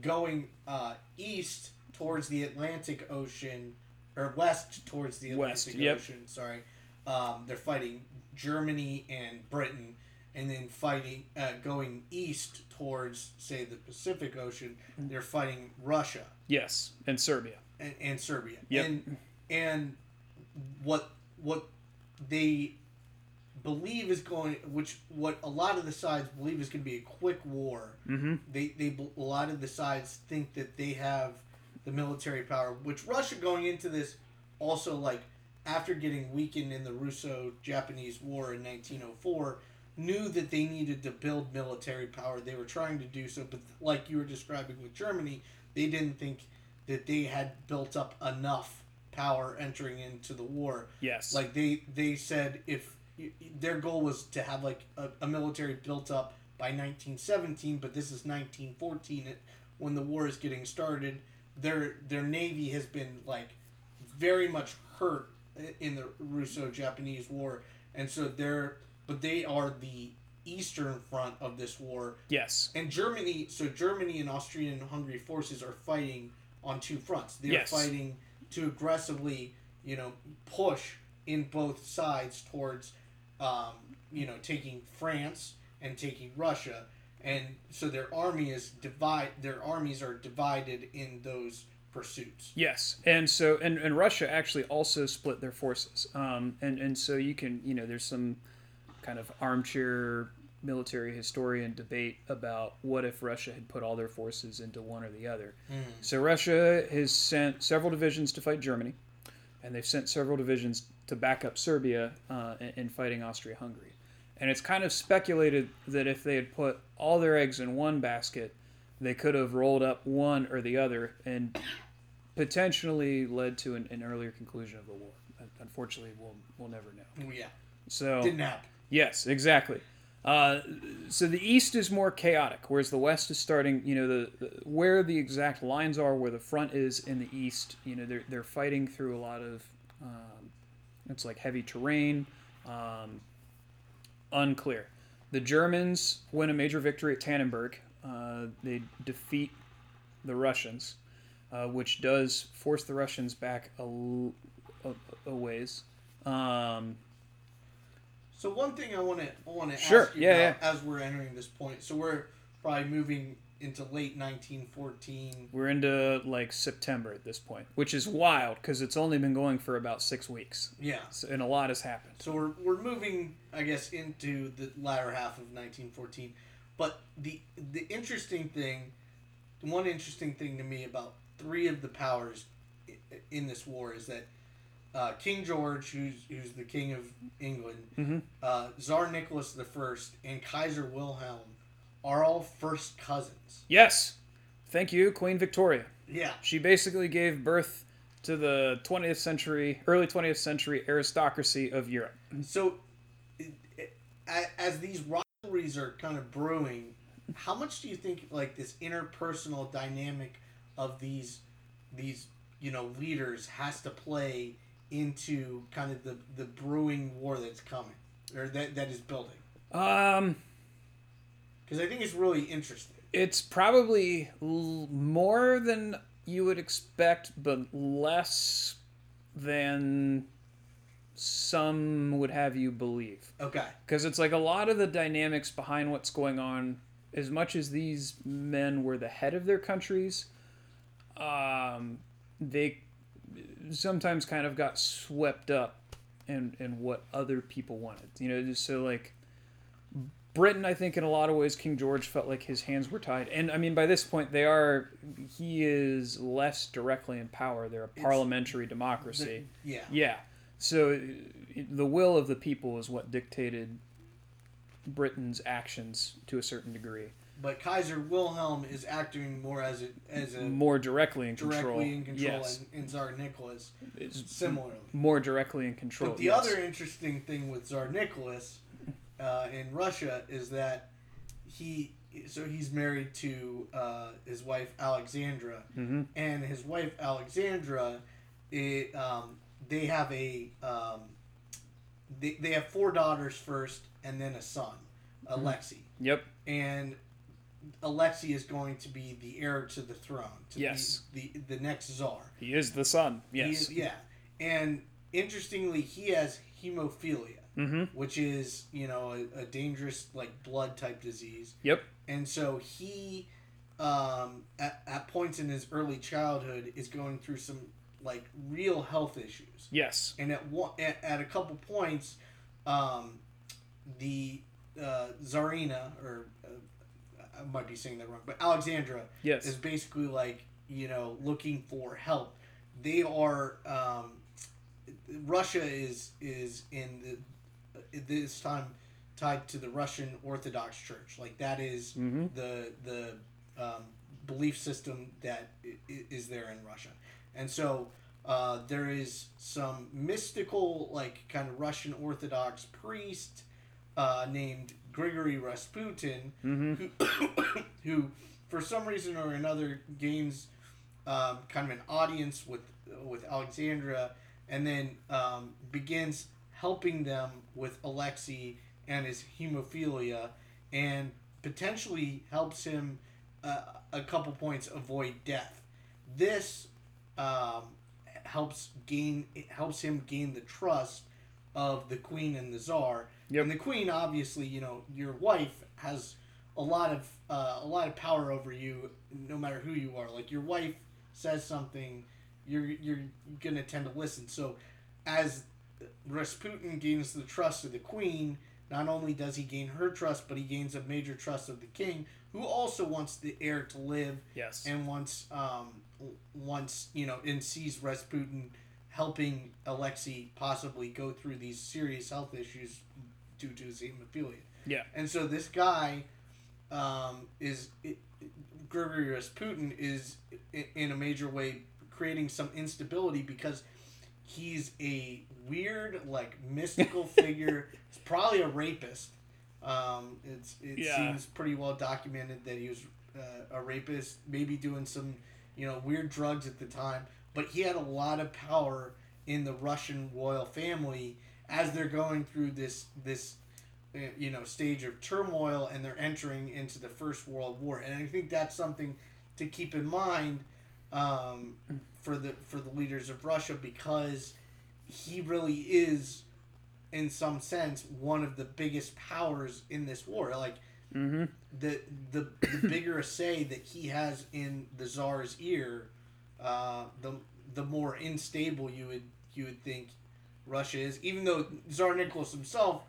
going uh, east towards the Atlantic Ocean, or west towards the West, Atlantic yep. Ocean. Sorry, um, they're fighting Germany and Britain, and then fighting uh, going east towards say the Pacific Ocean. They're fighting Russia yes and serbia and, and Serbia. Yep. And and what what they believe is going, which what a lot of the sides believe is going to be a quick war. mm-hmm. They they a lot of the sides think that they have the military power, which Russia going into this also like after getting weakened in the Russo-Japanese War in 1904 knew that they needed to build military power. They were trying to do so, but like you were describing with Germany, they didn't think that they had built up enough power entering into the war. yes Like they they said if their goal was to have like a, a military built up by 1917, but this is 1914 when the war is getting started. Their their navy has been like very much hurt in the Russo-Japanese War, and so they're but they are the eastern front of this war, yes and Germany. So Germany and Austrian and Hungary forces are fighting on two fronts. They're Yes. fighting to aggressively, you know, push in both sides towards, um, you know, taking France and taking Russia, and so their army is divide. Their armies are divided in those pursuits. Yes, and so and, and Russia actually also split their forces, um, and and so you can you know there's some kind of armchair military historian debate about what if Russia had put all their forces into one or the other. So Russia has sent several divisions to fight Germany, and they've sent several divisions to back up Serbia uh, in, in fighting Austria-Hungary. And it's kind of speculated that if they had put all their eggs in one basket, they could have rolled up one or the other and potentially led to an, an earlier conclusion of the war. Unfortunately, we'll we'll never know. Oh, yeah, So didn't happen. Yes, exactly. Uh, so the east is more chaotic, whereas the west is starting. You know, the, the where the exact lines are, where the front is in the east. You know, they're they're fighting through a lot of. Um, it's like heavy terrain. Um, unclear. The Germans win a major victory at Tannenberg. Uh, they defeat the Russians, uh, which does force the Russians back a ways. Um, So one thing I want to I want to Sure, ask you yeah, about as we're entering this point. So we're probably moving into late 1914. We're into like September at this point, which is wild because it's only been going for about six weeks, Yeah. so, and a lot has happened. So we're, we're moving, I guess, into the latter half of 1914. But the the interesting thing, one interesting thing to me about three of the powers in this war is that uh, King George, who's who's the king of England, Mhm. uh, Tsar Nicholas the First, and Kaiser Wilhelm are all first cousins. Yes, thank you, Queen Victoria. Yeah. She basically gave birth to the 20th century, early 20th century aristocracy of Europe. So, as these rivalries are kind of brewing, how much do you think like this interpersonal dynamic of these these you know leaders has to play into kind of the the brewing war that's coming or that that is building? Um, Because I think it's really interesting. it's probably l- more than you would expect, but less than some would have you believe. Okay. because it's like a lot of the dynamics behind what's going on as much as these men were the head of their countries um, they sometimes kind of got swept up in, in what other people wanted you know just so like britain i think in a lot of ways king george felt like his hands were tied and i mean by this point they are he is less directly in power they're a parliamentary democracy The- yeah. yeah. So the will of the people is what dictated Britain's actions to a certain degree. But Kaiser Wilhelm is acting more as a as a More directly in control. directly in control, Yes. and, and Tsar Nicholas It's similarly. more directly in control. But the yes. other interesting thing with Tsar Nicholas uh, in Russia is that he so he's married to uh, his wife Alexandra, Mhm. and his wife Alexandra, it, um, they have a um, they, they have four daughters first, and then a son, Alexei, Yep. and Alexei is going to be the heir to the throne, to Yes. be the the next czar. He is the son. Yes. is- yeah. And interestingly, he has hemophilia, Mm-hmm. which is, you know, a, a dangerous, like, blood type disease. Yep. And so he, um, at, at points in his early childhood, is going through some, like, real health issues. Yes. And at, one, at, at a couple points, um, the uh, Tsarina, or uh, I might be saying that wrong, but Alexandra Yes. is basically like you know looking for help. They are um, Russia is is in this time tied to the Russian Orthodox Church. Like that is Mm-hmm. the the um, belief system that is there in Russia, and so uh, there is some mystical like kind of Russian Orthodox priest uh, named Grigory Rasputin Mm-hmm. who, who for some reason or another gains um, kind of an audience with with Alexandra, and then um, begins helping them with Alexei and his hemophilia, and potentially helps him uh, a couple points avoid death. This um, helps gain helps him gain the trust of the queen and the czar. Yep. And the queen, obviously, you know, your wife has a lot of uh, a lot of power over you, no matter who you are. Like your wife says something, you're you're gonna tend to listen. So, as Rasputin gains the trust of the queen, not only does he gain her trust, but he gains a major trust of the king, who also wants the heir to live Yes. and wants um wants you know and sees Rasputin helping Alexei possibly go through these serious health issues due to his hemophilia. Yeah. And so this guy um, is it, Grigory Rasputin is in a major way creating some instability because he's a weird, like mystical figure. He's probably a rapist. Um, it's it Yeah. seems pretty well documented that he was uh, a rapist, maybe doing some you know weird drugs at the time. But he had a lot of power in the Russian royal family as they're going through this this uh, you know stage of turmoil and they're entering into the First World War. And I think that's something to keep in mind um, for the for the leaders of Russia because he really is in some sense one of the biggest powers in this war like Mm-hmm. the the, the bigger a say that he has in the czar's ear uh, the the more unstable you would you would think Russia is even though Tsar Nicholas himself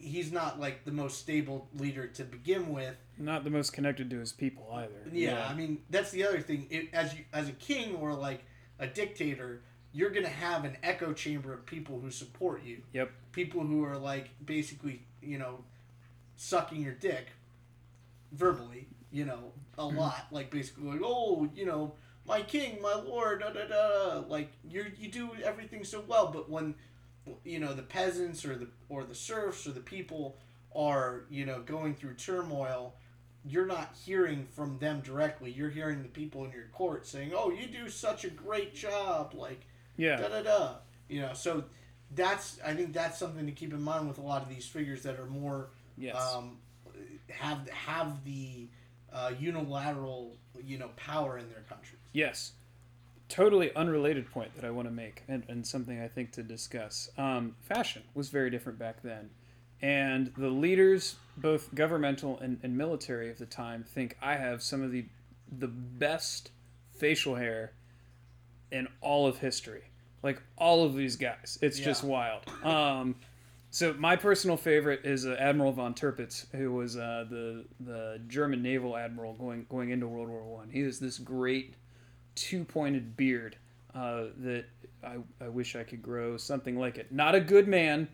he's not like the most stable leader to begin with Not the most connected to his people either. yeah, I mean that's the other thing. It, as you, as a king or like a dictator, you're gonna have an echo chamber of people who support you. Yep. People who are like basically, you know, sucking your dick verbally, you know, a mm-hmm. lot. Like basically like, oh, you know, my king, my lord, da da da. Like you you do everything so well, but when you know the peasants or the or the serfs or the people are you know going through turmoil you're not hearing from them directly you're hearing the people in your court saying oh you do such a great job like yeah. da da da you know so that's i think that's something to keep in mind with a lot of these figures that are more Yes. um, have have the uh, unilateral you know power in their countries Yes. Totally unrelated point that I want to make, and, and something I think to discuss. Um, fashion was very different back then. And the leaders, both governmental and, and military of the time, think I have some of the the best facial hair in all of history. Like all of these guys. It's just wild. Um, so my personal favorite is uh, Admiral von Tirpitz, who was uh, the the German naval admiral going going into World War One. He has this great two pointed beard uh, that I, I wish I could grow something like it. Not a good man,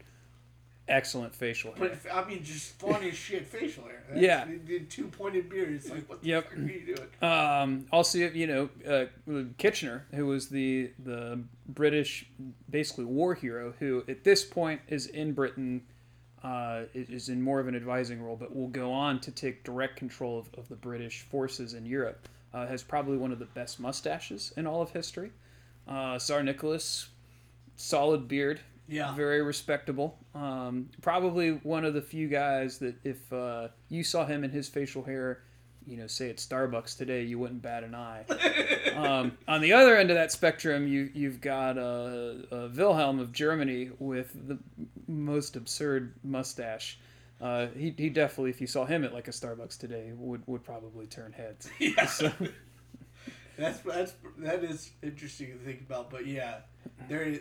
excellent facial hair. but i mean just funny as shit facial hair That's, Yeah. the, the two-pointed beard it's like what the Yep. fuck are you doing Um, also, you know, uh, Kitchener, who was the the British basically war hero, who at this point is in Britain, uh, is in more of an advising role, but will go on to take direct control of, of the British forces in Europe. Uh, has probably one of the best mustaches in all of history. Uh, Tsar Nicholas, solid beard, yeah very respectable. Um, probably one of the few guys that if uh, you saw him in his facial hair, you know, say at Starbucks today, you wouldn't bat an eye. um, on the other end of that spectrum, you you've got uh, uh, Wilhelm of Germany with the most absurd mustache. Uh, he, he definitely, if you saw him at like a Starbucks today, would, would probably turn heads. yeah So, That's that's that is interesting to think about, but yeah, there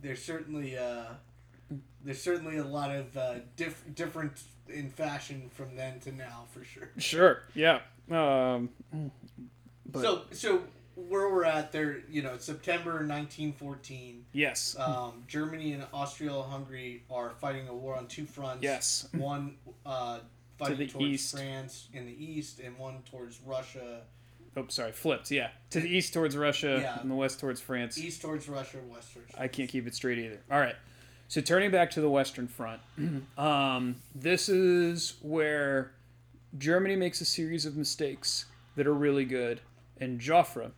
there's certainly uh, there's certainly a lot of uh, diff, different in fashion from then to now for sure. sure, yeah. Um, but so so where we're at there, you know, September 1914, yes, um, Germany and Austria-Hungary are fighting a war on two fronts. yes, One uh, fighting the towards east. France in the east, and one towards Russia. Oh, sorry, flipped. Yeah, to the east towards Russia, Yeah. and the west towards France. East towards Russia, west towards. France. I can't keep it straight either. All right. So turning back to the Western Front, um, this is where Germany makes a series of mistakes that are really good, and Joffre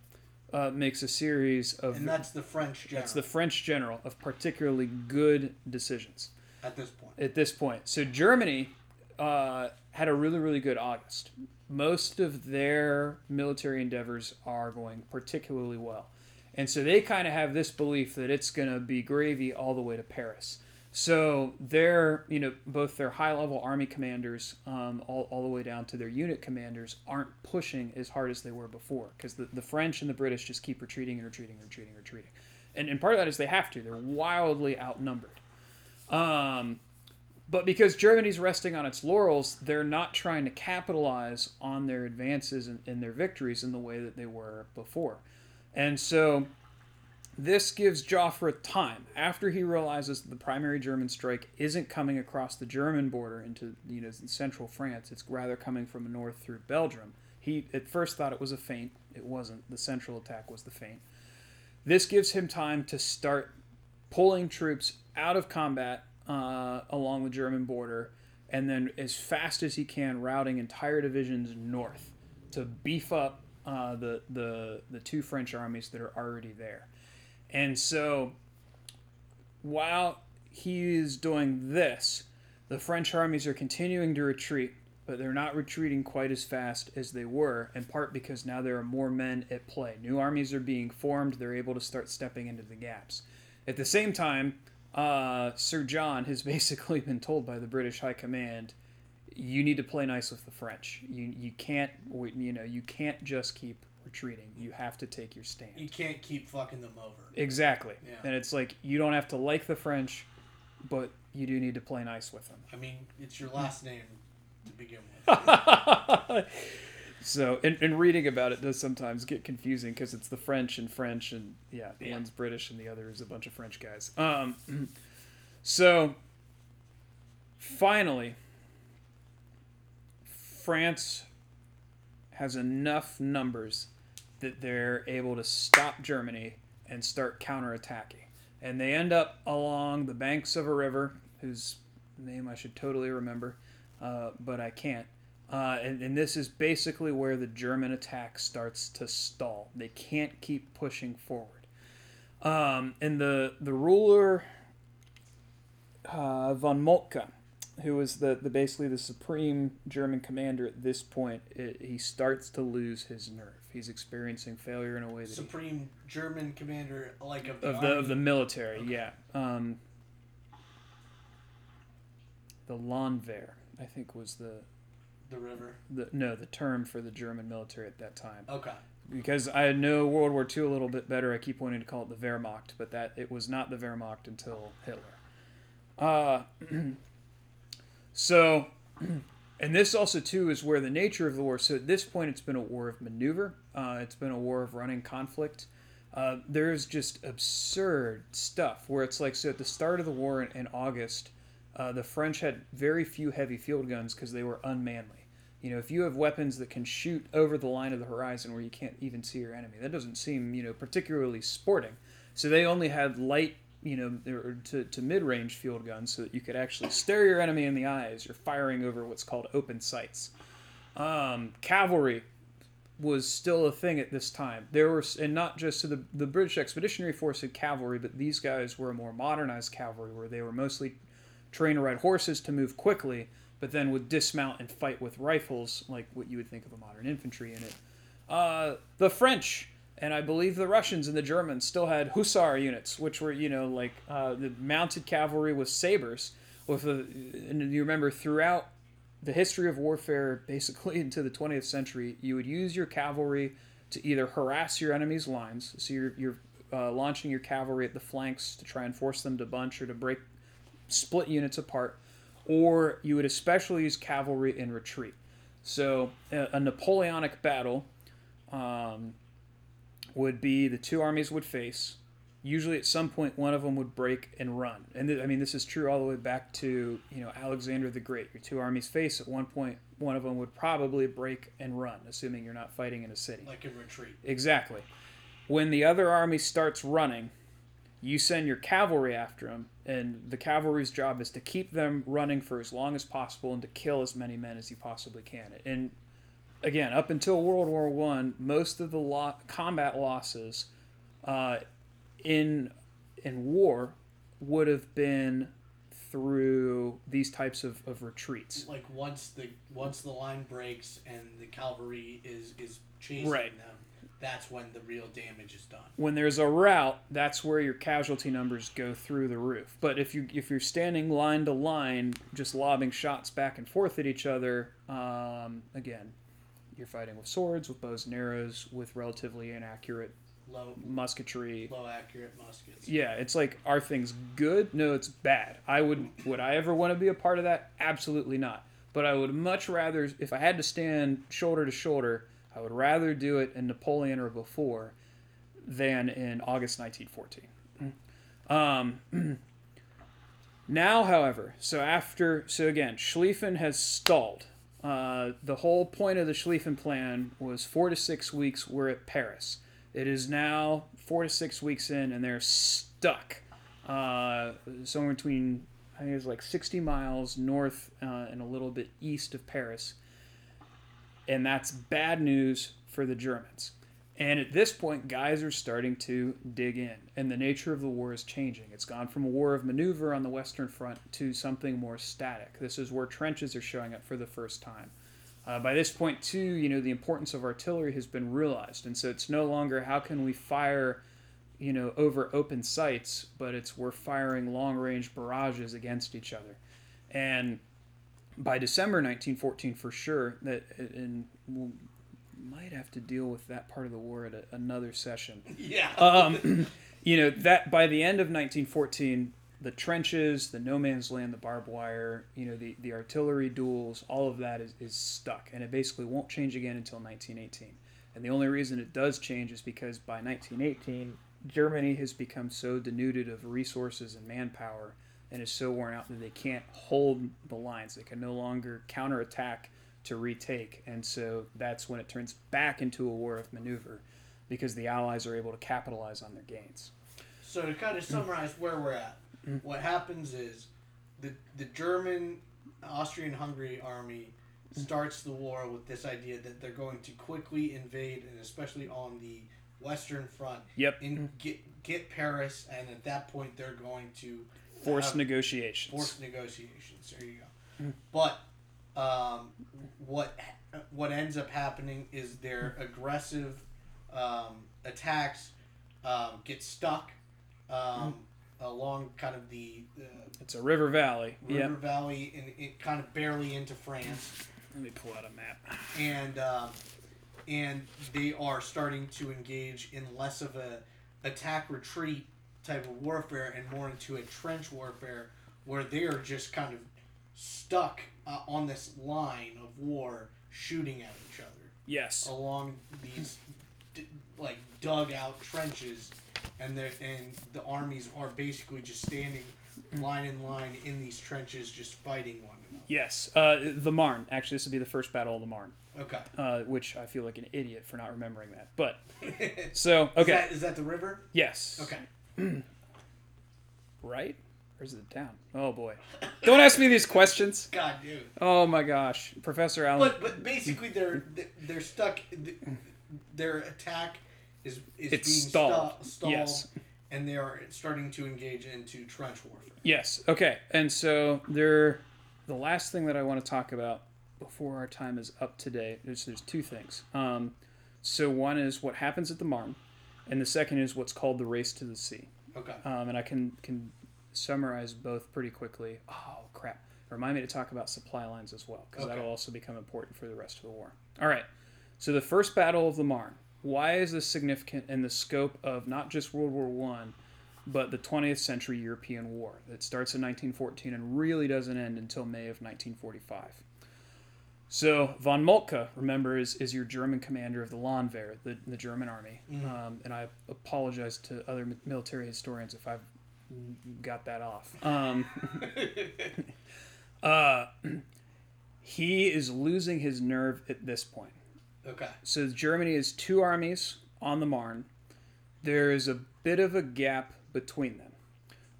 uh, makes a series of And that's the French general that's the French general of particularly good decisions at this point. at this point. So Germany uh, had a really, really good August. Most of their military endeavors are going particularly well. And so they kind of have this belief that it's going to be gravy all the way to Paris. So their, you know, both their high-level army commanders, um, all, all the way down to their unit commanders, aren't pushing as hard as they were before because the, the French and the British just keep retreating and retreating and retreating and retreating. And, and part of that is they have to. They're wildly outnumbered. Um, but because Germany's resting on its laurels, they're not trying to capitalize on their advances and, and their victories in the way that they were before. And so this gives Joffre time after he realizes that the primary German strike isn't coming across the German border into you know central France. It's rather coming from the north through Belgium. He at first thought it was a feint. It wasn't. The central attack was the feint. This gives him time to start pulling troops out of combat uh, along the German border, and then as fast as he can, routing entire divisions north to beef up uh, the the the two French armies that are already there. And so, while he is doing this, the French armies are continuing to retreat, but they're not retreating quite as fast as they were, in part because now there are more men at play. New armies are being formed, they're able to start stepping into the gaps. At the same time, uh, Sir John has basically been told by the British High Command, you need to play nice with the French. You you can't you know you can't just keep retreating. You have to take your stand. You can't keep fucking them over. Exactly. Yeah. And it's like you don't have to like the French, but you do need to play nice with them. I mean, it's your last name to begin with. so, and, and reading about it does sometimes get confusing because it's the French and French, and yeah, the Yeah. one's British and the other is a bunch of French guys. Um, so, finally, France has enough numbers that they're able to stop Germany and start counterattacking. And they end up along the banks of a river whose name I should totally remember, uh, but I can't. Uh, and, and this is basically where the German attack starts to stall. They can't keep pushing forward. Um, and the, the ruler, uh, von Moltke, who was the, the basically the supreme German commander at this point, it, he starts to lose his nerve. He's experiencing failure in a way that he, Supreme German commander, like of the, of the of the military, Okay. yeah. Um, the Landwehr, I think, was the the river. the no the term for the German military at that time. Okay. Because I know World War II a little bit better, I keep wanting to call it the Wehrmacht, but that it was not the Wehrmacht until Hitler. Uh, so, and this also too is where the nature of the war. So at this point, it's been a war of maneuver. Uh, it's been a war of running conflict. Uh, there's just absurd stuff where it's like so at the start of the war in, in August, uh, the French had very few heavy field guns because they were unmanly. You know, if you have weapons that can shoot over the line of the horizon where you can't even see your enemy, that doesn't seem, you know, particularly sporting. So they only had light, you know, to, to mid range field guns so that you could actually stare your enemy in the eye as you're firing over what's called open sights. Um, cavalry was still a thing at this time. There were, and not just so the, the British Expeditionary Force had cavalry, but these guys were a more modernized cavalry where they were mostly trained to ride horses to move quickly, but then would dismount and fight with rifles, like what you would think of a modern infantry in it. Uh, the French and I believe the Russians and the Germans still had hussar units, which were you know like uh, the mounted cavalry with sabers. With a, and you remember throughout the history of warfare, basically into the 20th century, you would use your cavalry to either harass your enemy's lines, so you're, you're uh, launching your cavalry at the flanks to try and force them to bunch or to break split units apart, or you would especially use cavalry in retreat. So a, a Napoleonic battle um, would be the two armies would face. Usually, at some point, one of them would break and run. And th- I mean, this is true all the way back to you know Alexander the Great. Your two armies face. At one point, one of them would probably break and run, assuming you're not fighting in a city. Like in retreat. Exactly. When the other army starts running, you send your cavalry after them, and the cavalry's job is to keep them running for as long as possible and to kill as many men as you possibly can. And again, up until World War One, most of the lo- combat losses uh, in in war would have been through these types of, of retreats. Like once the once the line breaks and the cavalry is is chasing Right. them, that's when the real damage is done. when there's a rout, that's where your casualty numbers go through the roof. But if you if you're standing line to line, just lobbing shots back and forth at each other, um, again, you're fighting with swords, with bows and arrows, with relatively inaccurate Low musketry. low accurate muskets. Yeah, it's like are things good? No, it's bad. I would would I ever want to be a part of that? Absolutely not. But I would much rather if I had to stand shoulder to shoulder, I would rather do it in Napoleon or before than in August 1914. Um, now, however, so after so again, Schlieffen has stalled. Uh, the whole point of the Schlieffen plan was four to six weeks. We're at Paris. It is now four to six weeks in, and they're stuck uh, somewhere between I think it's like 60 miles north uh, and a little bit east of Paris, and that's bad news for the Germans. And at this point, guys are starting to dig in, and the nature of the war is changing. It's gone from a war of maneuver on the Western Front to something more static. This is where trenches are showing up for the first time. Uh, by this point, too, you know, the importance of artillery has been realized, and so it's no longer how can we fire, you know, over open sights, but it's we're firing long-range barrages against each other, and by December 1914, for sure, that we'll, might have to deal with that part of the war at a, another session. Yeah. Um, you know that by the end of 1914, the trenches, the no man's land, the barbed wire, you know, the, the artillery duels, all of that is, is stuck, and it basically won't change again until 1918. And the only reason it does change is because by 1918, Germany has become so denuded of resources and manpower and is so worn out that they can't hold the lines. They can no longer counterattack to retake. And so that's when it turns back into a war of maneuver because the Allies are able to capitalize on their gains. So to kind of summarize where we're at, mm-hmm. what happens is the the German Austrian-Hungary army mm-hmm. starts the war with this idea that they're going to quickly invade and especially on the western front Yep. and mm-hmm. get get Paris and at that point they're going to Force negotiations. force negotiations. There you go. But um, what what ends up happening is their aggressive um, attacks um, get stuck um, along kind of the uh, It's a river valley. river Yep. valley and it kind of barely into France, Let me pull out a map. and um, and they are starting to engage in less of a attack retreat type of warfare and more into a trench warfare where they are just kind of stuck uh, on this line of war shooting at each other Yes. along these d- like dug out trenches and the and the armies are basically just standing line in line in these trenches just fighting one another. Yes. Uh, the Marne. Actually, this would be the first battle of the Marne, Okay. uh, which I feel like an idiot for not remembering that. But so okay is, that, is that the river yes. okay Right? Or is it down? Oh boy. Don't ask me these questions. god dude Oh my gosh, Professor Allen. but but basically they're they're stuck their attack is is It's being stalled. stu- stalled Yes. and they are starting to engage into trench warfare Yes. Okay. And so there, the last thing that I want to talk about before our time is up today. There's there's two things. Um, so one is what happens at the Marne, and the second is what's called the race to the sea. okay Um, and I can can summarize both pretty quickly. Oh crap! Remind me to talk about supply lines as well because Okay. that'll also become important for the rest of the war. All right. So the first battle of the Marne. Why is this significant in the scope of not just World War One, but the 20th century European War that starts in 1914 and really doesn't end until May of 1945? So von Moltke, remember, is, is your German commander of the Landwehr, the, the German army. Um, and I apologize to other military historians if I've got that off. Um, uh, he is losing his nerve at this point. okay So Germany has two armies on the Marne. There is a bit of a gap between them.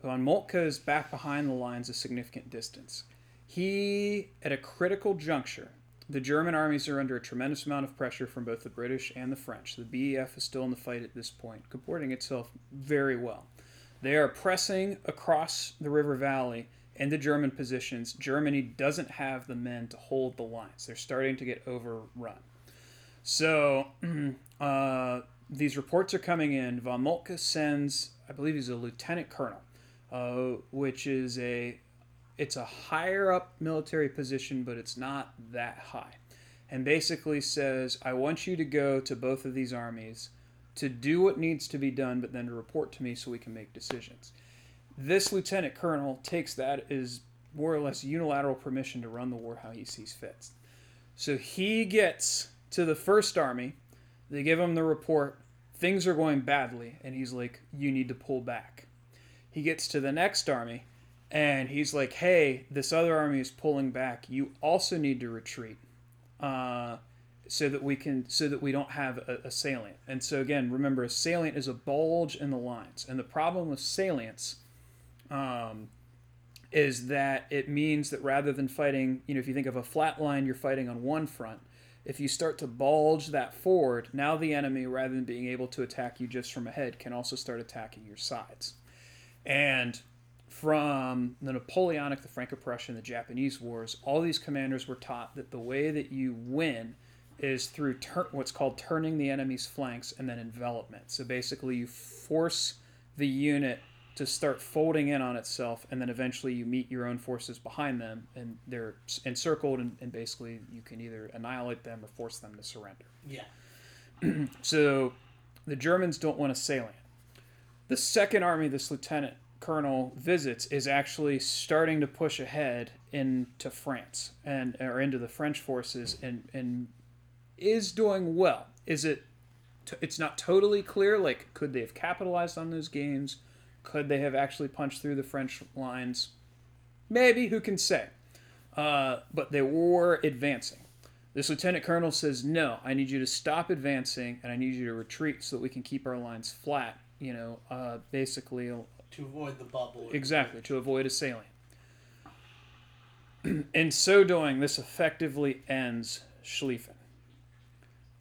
Von Moltke is back behind the lines a significant distance. He, at a critical juncture, the German armies are under a tremendous amount of pressure from both the British and the French. The BEF is still in the fight at this point, comporting itself very well. They are pressing across the river valley into German positions. Germany doesn't have the men to hold the lines. They're starting to get overrun. So uh, these reports are coming in. Von Moltke sends, I believe he's a lieutenant colonel, uh, which is a it's a higher up military position, but it's not that high. And basically says, I want you to go to both of these armies to do what needs to be done, but then to report to me so we can make decisions. This lieutenant colonel takes that as more or less unilateral permission to run the war how he sees fit. So he gets to the first army. They give him the report. Things are going badly. And he's like, You need to pull back. He gets to the next army. And he's like, Hey, this other army is pulling back. You also need to retreat. Uh, so that we can so that we don't have a, a salient. And so again, remember a salient is a bulge in the lines. And the problem with salients um, is that it means that rather than fighting, you know, if you think of a flat line, you're fighting on one front. If you start to bulge that forward, now the enemy, rather than being able to attack you just from ahead, can also start attacking your sides. And from the Napoleonic, the Franco-Prussian, the Japanese wars, all these commanders were taught that the way that you win is through tur- what's called turning the enemy's flanks and then envelopment. So basically, you force the unit to start folding in on itself, and then eventually you meet your own forces behind them, and they're encircled, and, and basically you can either annihilate them or force them to surrender. Yeah. So the Germans don't want a salient. The Second Army, this lieutenant colonel visits, is actually starting to push ahead into France and or into the French forces, and and is doing well. Is it? T- it's not totally clear. Like, could they have capitalized on those gains? Could they have actually punched through the French lines? Maybe. Who can say? Uh, but they were advancing. This lieutenant colonel says, "No, I need you to stop advancing, and I need you to retreat so that we can keep our lines flat." You know, uh, basically, To avoid the bubble. exactly to avoid a salient. In so doing, this effectively ends Schlieffen.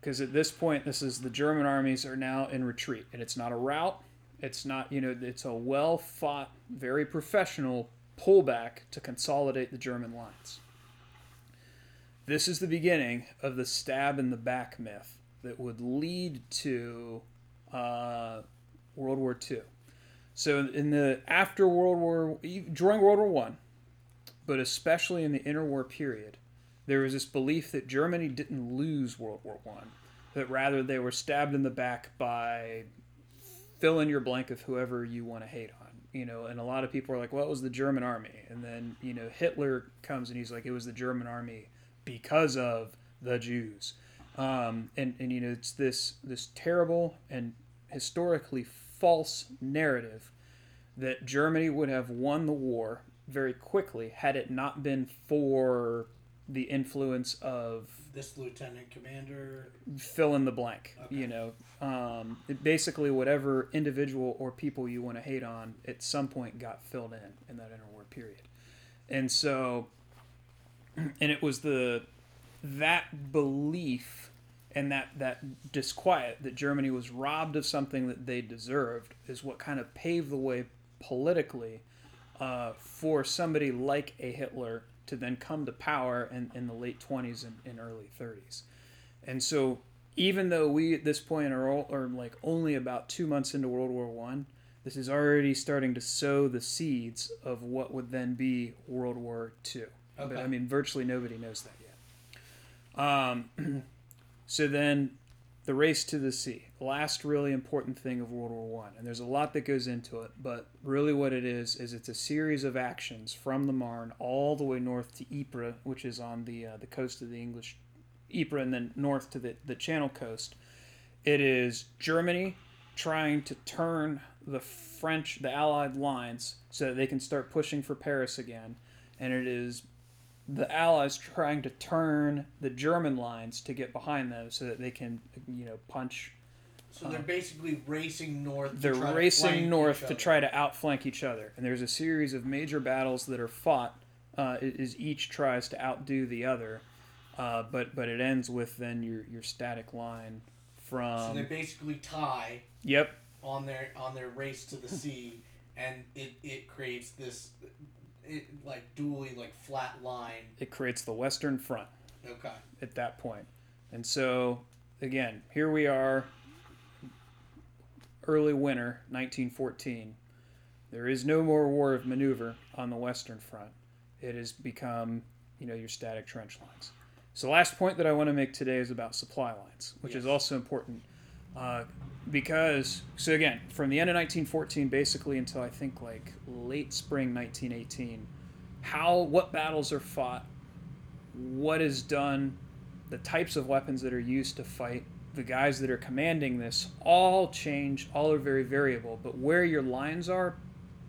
Because at this point, this is the German armies are now in retreat, and it's not a rout. It's not, you know, it's a well fought, very professional pullback to consolidate the German lines. This is the beginning of the stab in the back myth that would lead to uh, World War II. So in the after World War during World War One, but especially in the interwar period, there was this belief that Germany didn't lose World War One, that rather they were stabbed in the back by fill in your blank of whoever you want to hate on. You know, and a lot of people are like, well, it was the German army. And then, you know, Hitler comes and he's like, it was the German army because of the Jews. Um, and, and, you know, it's this, this terrible and historically false narrative that Germany would have won the war very quickly had it not been for the influence of This lieutenant commander. fill in the blank. Okay. You know, um, it basically whatever individual or people you want to hate on at some point got filled in in that interwar period, and so, and it was the that belief and that that disquiet that Germany was robbed of something that they deserved is what kind of paved the way politically uh, for somebody like a Hitler to then come to power in, in the late 20s and, and early 30s. And so, even though we at this point are, all, are like only about two months into World War One, this is already starting to sow the seeds of what would then be World War Two. But Okay. I mean, virtually nobody knows that yet. Um, so then, the race to the sea, last really important thing of World War One, and there's a lot that goes into it. But really, what it is is it's a series of actions from the Marne all the way north to Ypres, which is on the uh, the coast of the English Ypres, and then north to the the Channel coast. It is Germany trying to turn the French, the Allied lines, so that they can start pushing for Paris again, and it is the Allies trying to turn the German lines to get behind them so that they can, you know, punch. So they're basically racing north. They're racing north to try to outflank each other, and there's a series of major battles that are fought. Uh, as each tries to outdo the other, uh, but but it ends with then your your static line from. So they basically tie yep on their on their race to the sea, and it it creates this, it like dually like flat line. it creates the Western Front. Okay. at that. And so, again, here we are, early winter 1914. There is no more war of maneuver on the Western Front. It has become, you know, your static trench lines. So, last point that I want to make today is about supply lines, which is also important uh, because, so again, from the end of 1914 basically until I think like late spring 1918, how, what battles are fought, what is done, the types of weapons that are used to fight, the guys that are commanding this all change, all are very variable. But where your lines are,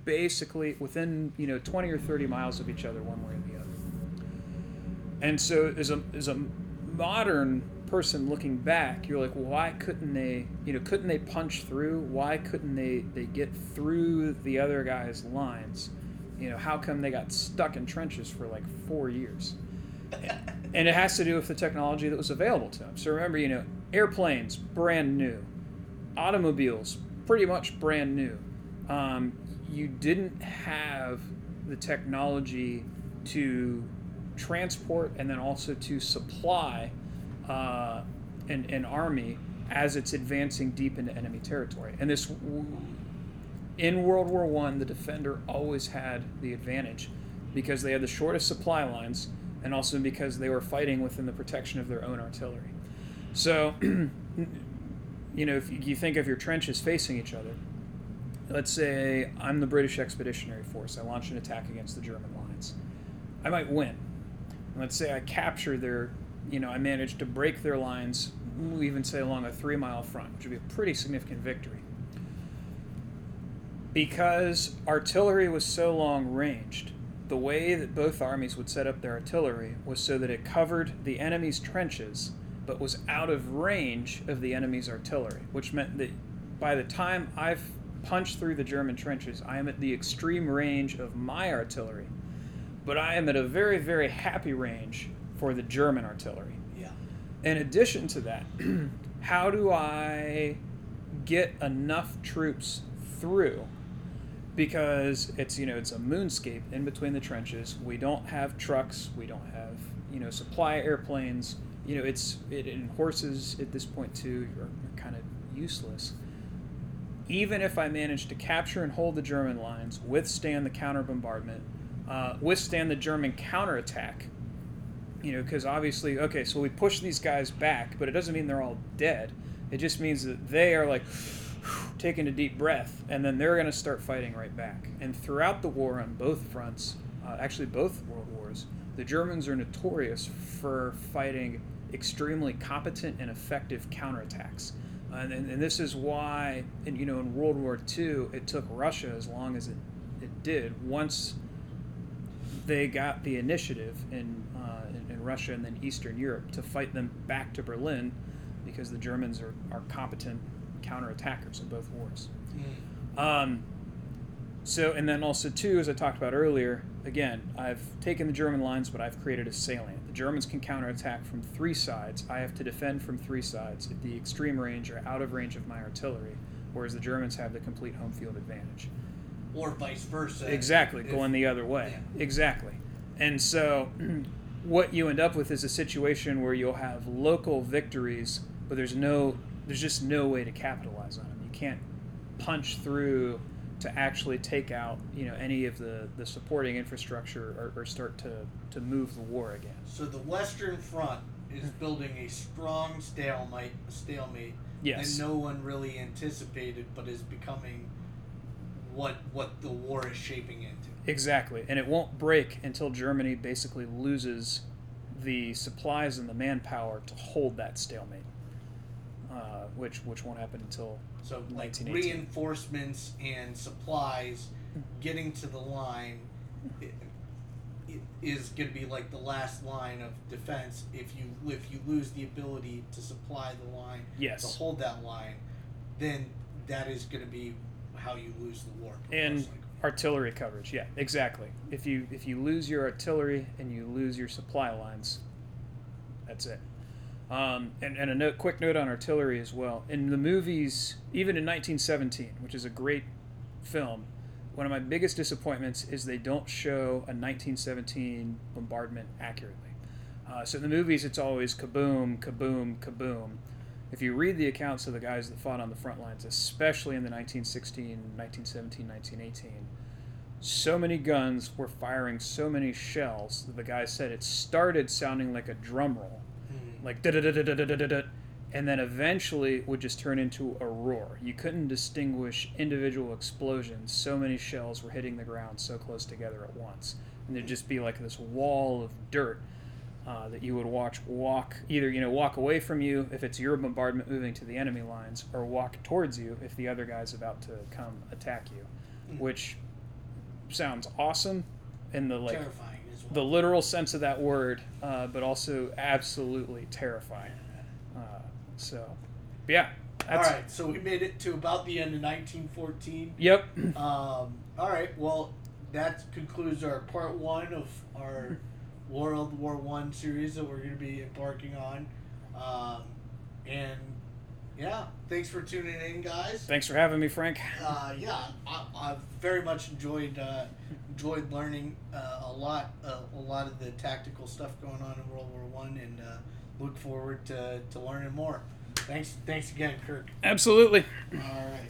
basically within you know 20 or 30 miles of each other, one way or the other. And so, as a as a modern person looking back, you're like, well, why couldn't they, you know, couldn't they punch through? Why couldn't they, they get through the other guy's lines? You know, how come they got stuck in trenches for like four years? and it has to do with the technology that was available to them. So remember, you know, airplanes, brand new, automobiles, pretty much brand new. Um, you didn't have the technology to transport and then also to supply uh, an, an army as it's advancing deep into enemy territory. And this, in World War One, the defender always had the advantage because they had the shortest supply lines and also because they were fighting within the protection of their own artillery. So, you know, if you think of your trenches facing each other, let's say I'm the British Expeditionary Force, I launch an attack against the German lines. I might win. Let's say I capture their, you know, I managed to break their lines, we'll even say along a three mile front, which would be a pretty significant victory. Because artillery was so long ranged, the way that both armies would set up their artillery was so that it covered the enemy's trenches but was out of range of the enemy's artillery, which meant that by the time I've punched through the German trenches, I am at the extreme range of my artillery, but I am at a very, very happy range for the German artillery. Yeah. In addition to that, how do I get enough troops through? Because it's you know it's a moonscape in between the trenches. We don't have trucks. We don't have you know supply airplanes. You know it's it and horses at this point too are, are kind of useless. Even if I manage to capture and hold the German lines, withstand the counter bombardment, uh, withstand the German counterattack, you know, because obviously, okay, so we push these guys back, but it doesn't mean they're all dead. It just means that they are like taking a deep breath, and then they're going to start fighting right back. And throughout the war on both fronts, uh, actually both world wars, the Germans are notorious for fighting extremely competent and effective counterattacks. Uh, and, and this is why, and, you know, in World War II, it took Russia as long as it, it did. Once they got the initiative in, uh, in, Russia and then Eastern Europe to fight them back to Berlin because the Germans are, are competent counterattackers in both wars. Mm. Um, so, and then also, too, as I talked about earlier, again, I've taken the German lines, but I've created a salient. The Germans can counterattack from three sides. I have to defend from three sides at the extreme range or out of range of my artillery, whereas the Germans have the complete home field advantage or vice versa. Exactly, if, going the other way. Yeah. Exactly. And so what you end up with is a situation where you'll have local victories, but there's no there's just no way to capitalize on them. You can't punch through to actually take out you know any of the, the supporting infrastructure or, or start to, to move the war again. So the Western Front is hmm. building a strong stalemate stalemate yes. that no one really anticipated but is becoming what what the war is shaping into. Exactly, and it won't break until Germany basically loses the supplies and the manpower to hold that stalemate, uh, which which won't happen until so like reinforcements and supplies getting to the line is going to be like the last line of defense if you if you lose the ability to supply the line yes. to hold that line then that is going to be how you lose the war. And artillery coverage, yeah, exactly. If you if you lose your artillery and you lose your supply lines, that's it. Um, and, and a note, quick note on artillery as well. In the movies, even in 1917, which is a great film, one of my biggest disappointments is they don't show a 1917 bombardment accurately. Uh, so in the movies, it's always kaboom, kaboom, kaboom if you read the accounts of the guys that fought on the front lines, especially in the 1916, 1917, 1918, so many guns were firing so many shells that the guys said it started sounding like a drum roll, mm. like da da da da da da da da, and then eventually would just turn into a roar. You couldn't distinguish individual explosions. So many shells were hitting the ground so close together at once, and there'd just be like this wall of dirt uh, that you would watch walk either you know walk away from you if it's your bombardment moving to the enemy lines or walk towards you if the other guy's about to come attack you mm-hmm. which sounds awesome in the like well. the literal sense of that word uh, but also absolutely terrifying So, yeah. All right, so we made it to about the end of 1914. Yep. Um, all right, well, that concludes our part one of our World War One series that we're going to be embarking on. Um, and yeah, thanks for tuning in, guys. Thanks for having me, Frank. Uh, yeah, I, I've very much enjoyed uh, enjoyed learning uh, a lot uh, a lot of the tactical stuff going on in World War One, and uh, look forward to, to learning more. Thanks, thanks again, Kirk. Absolutely. All right.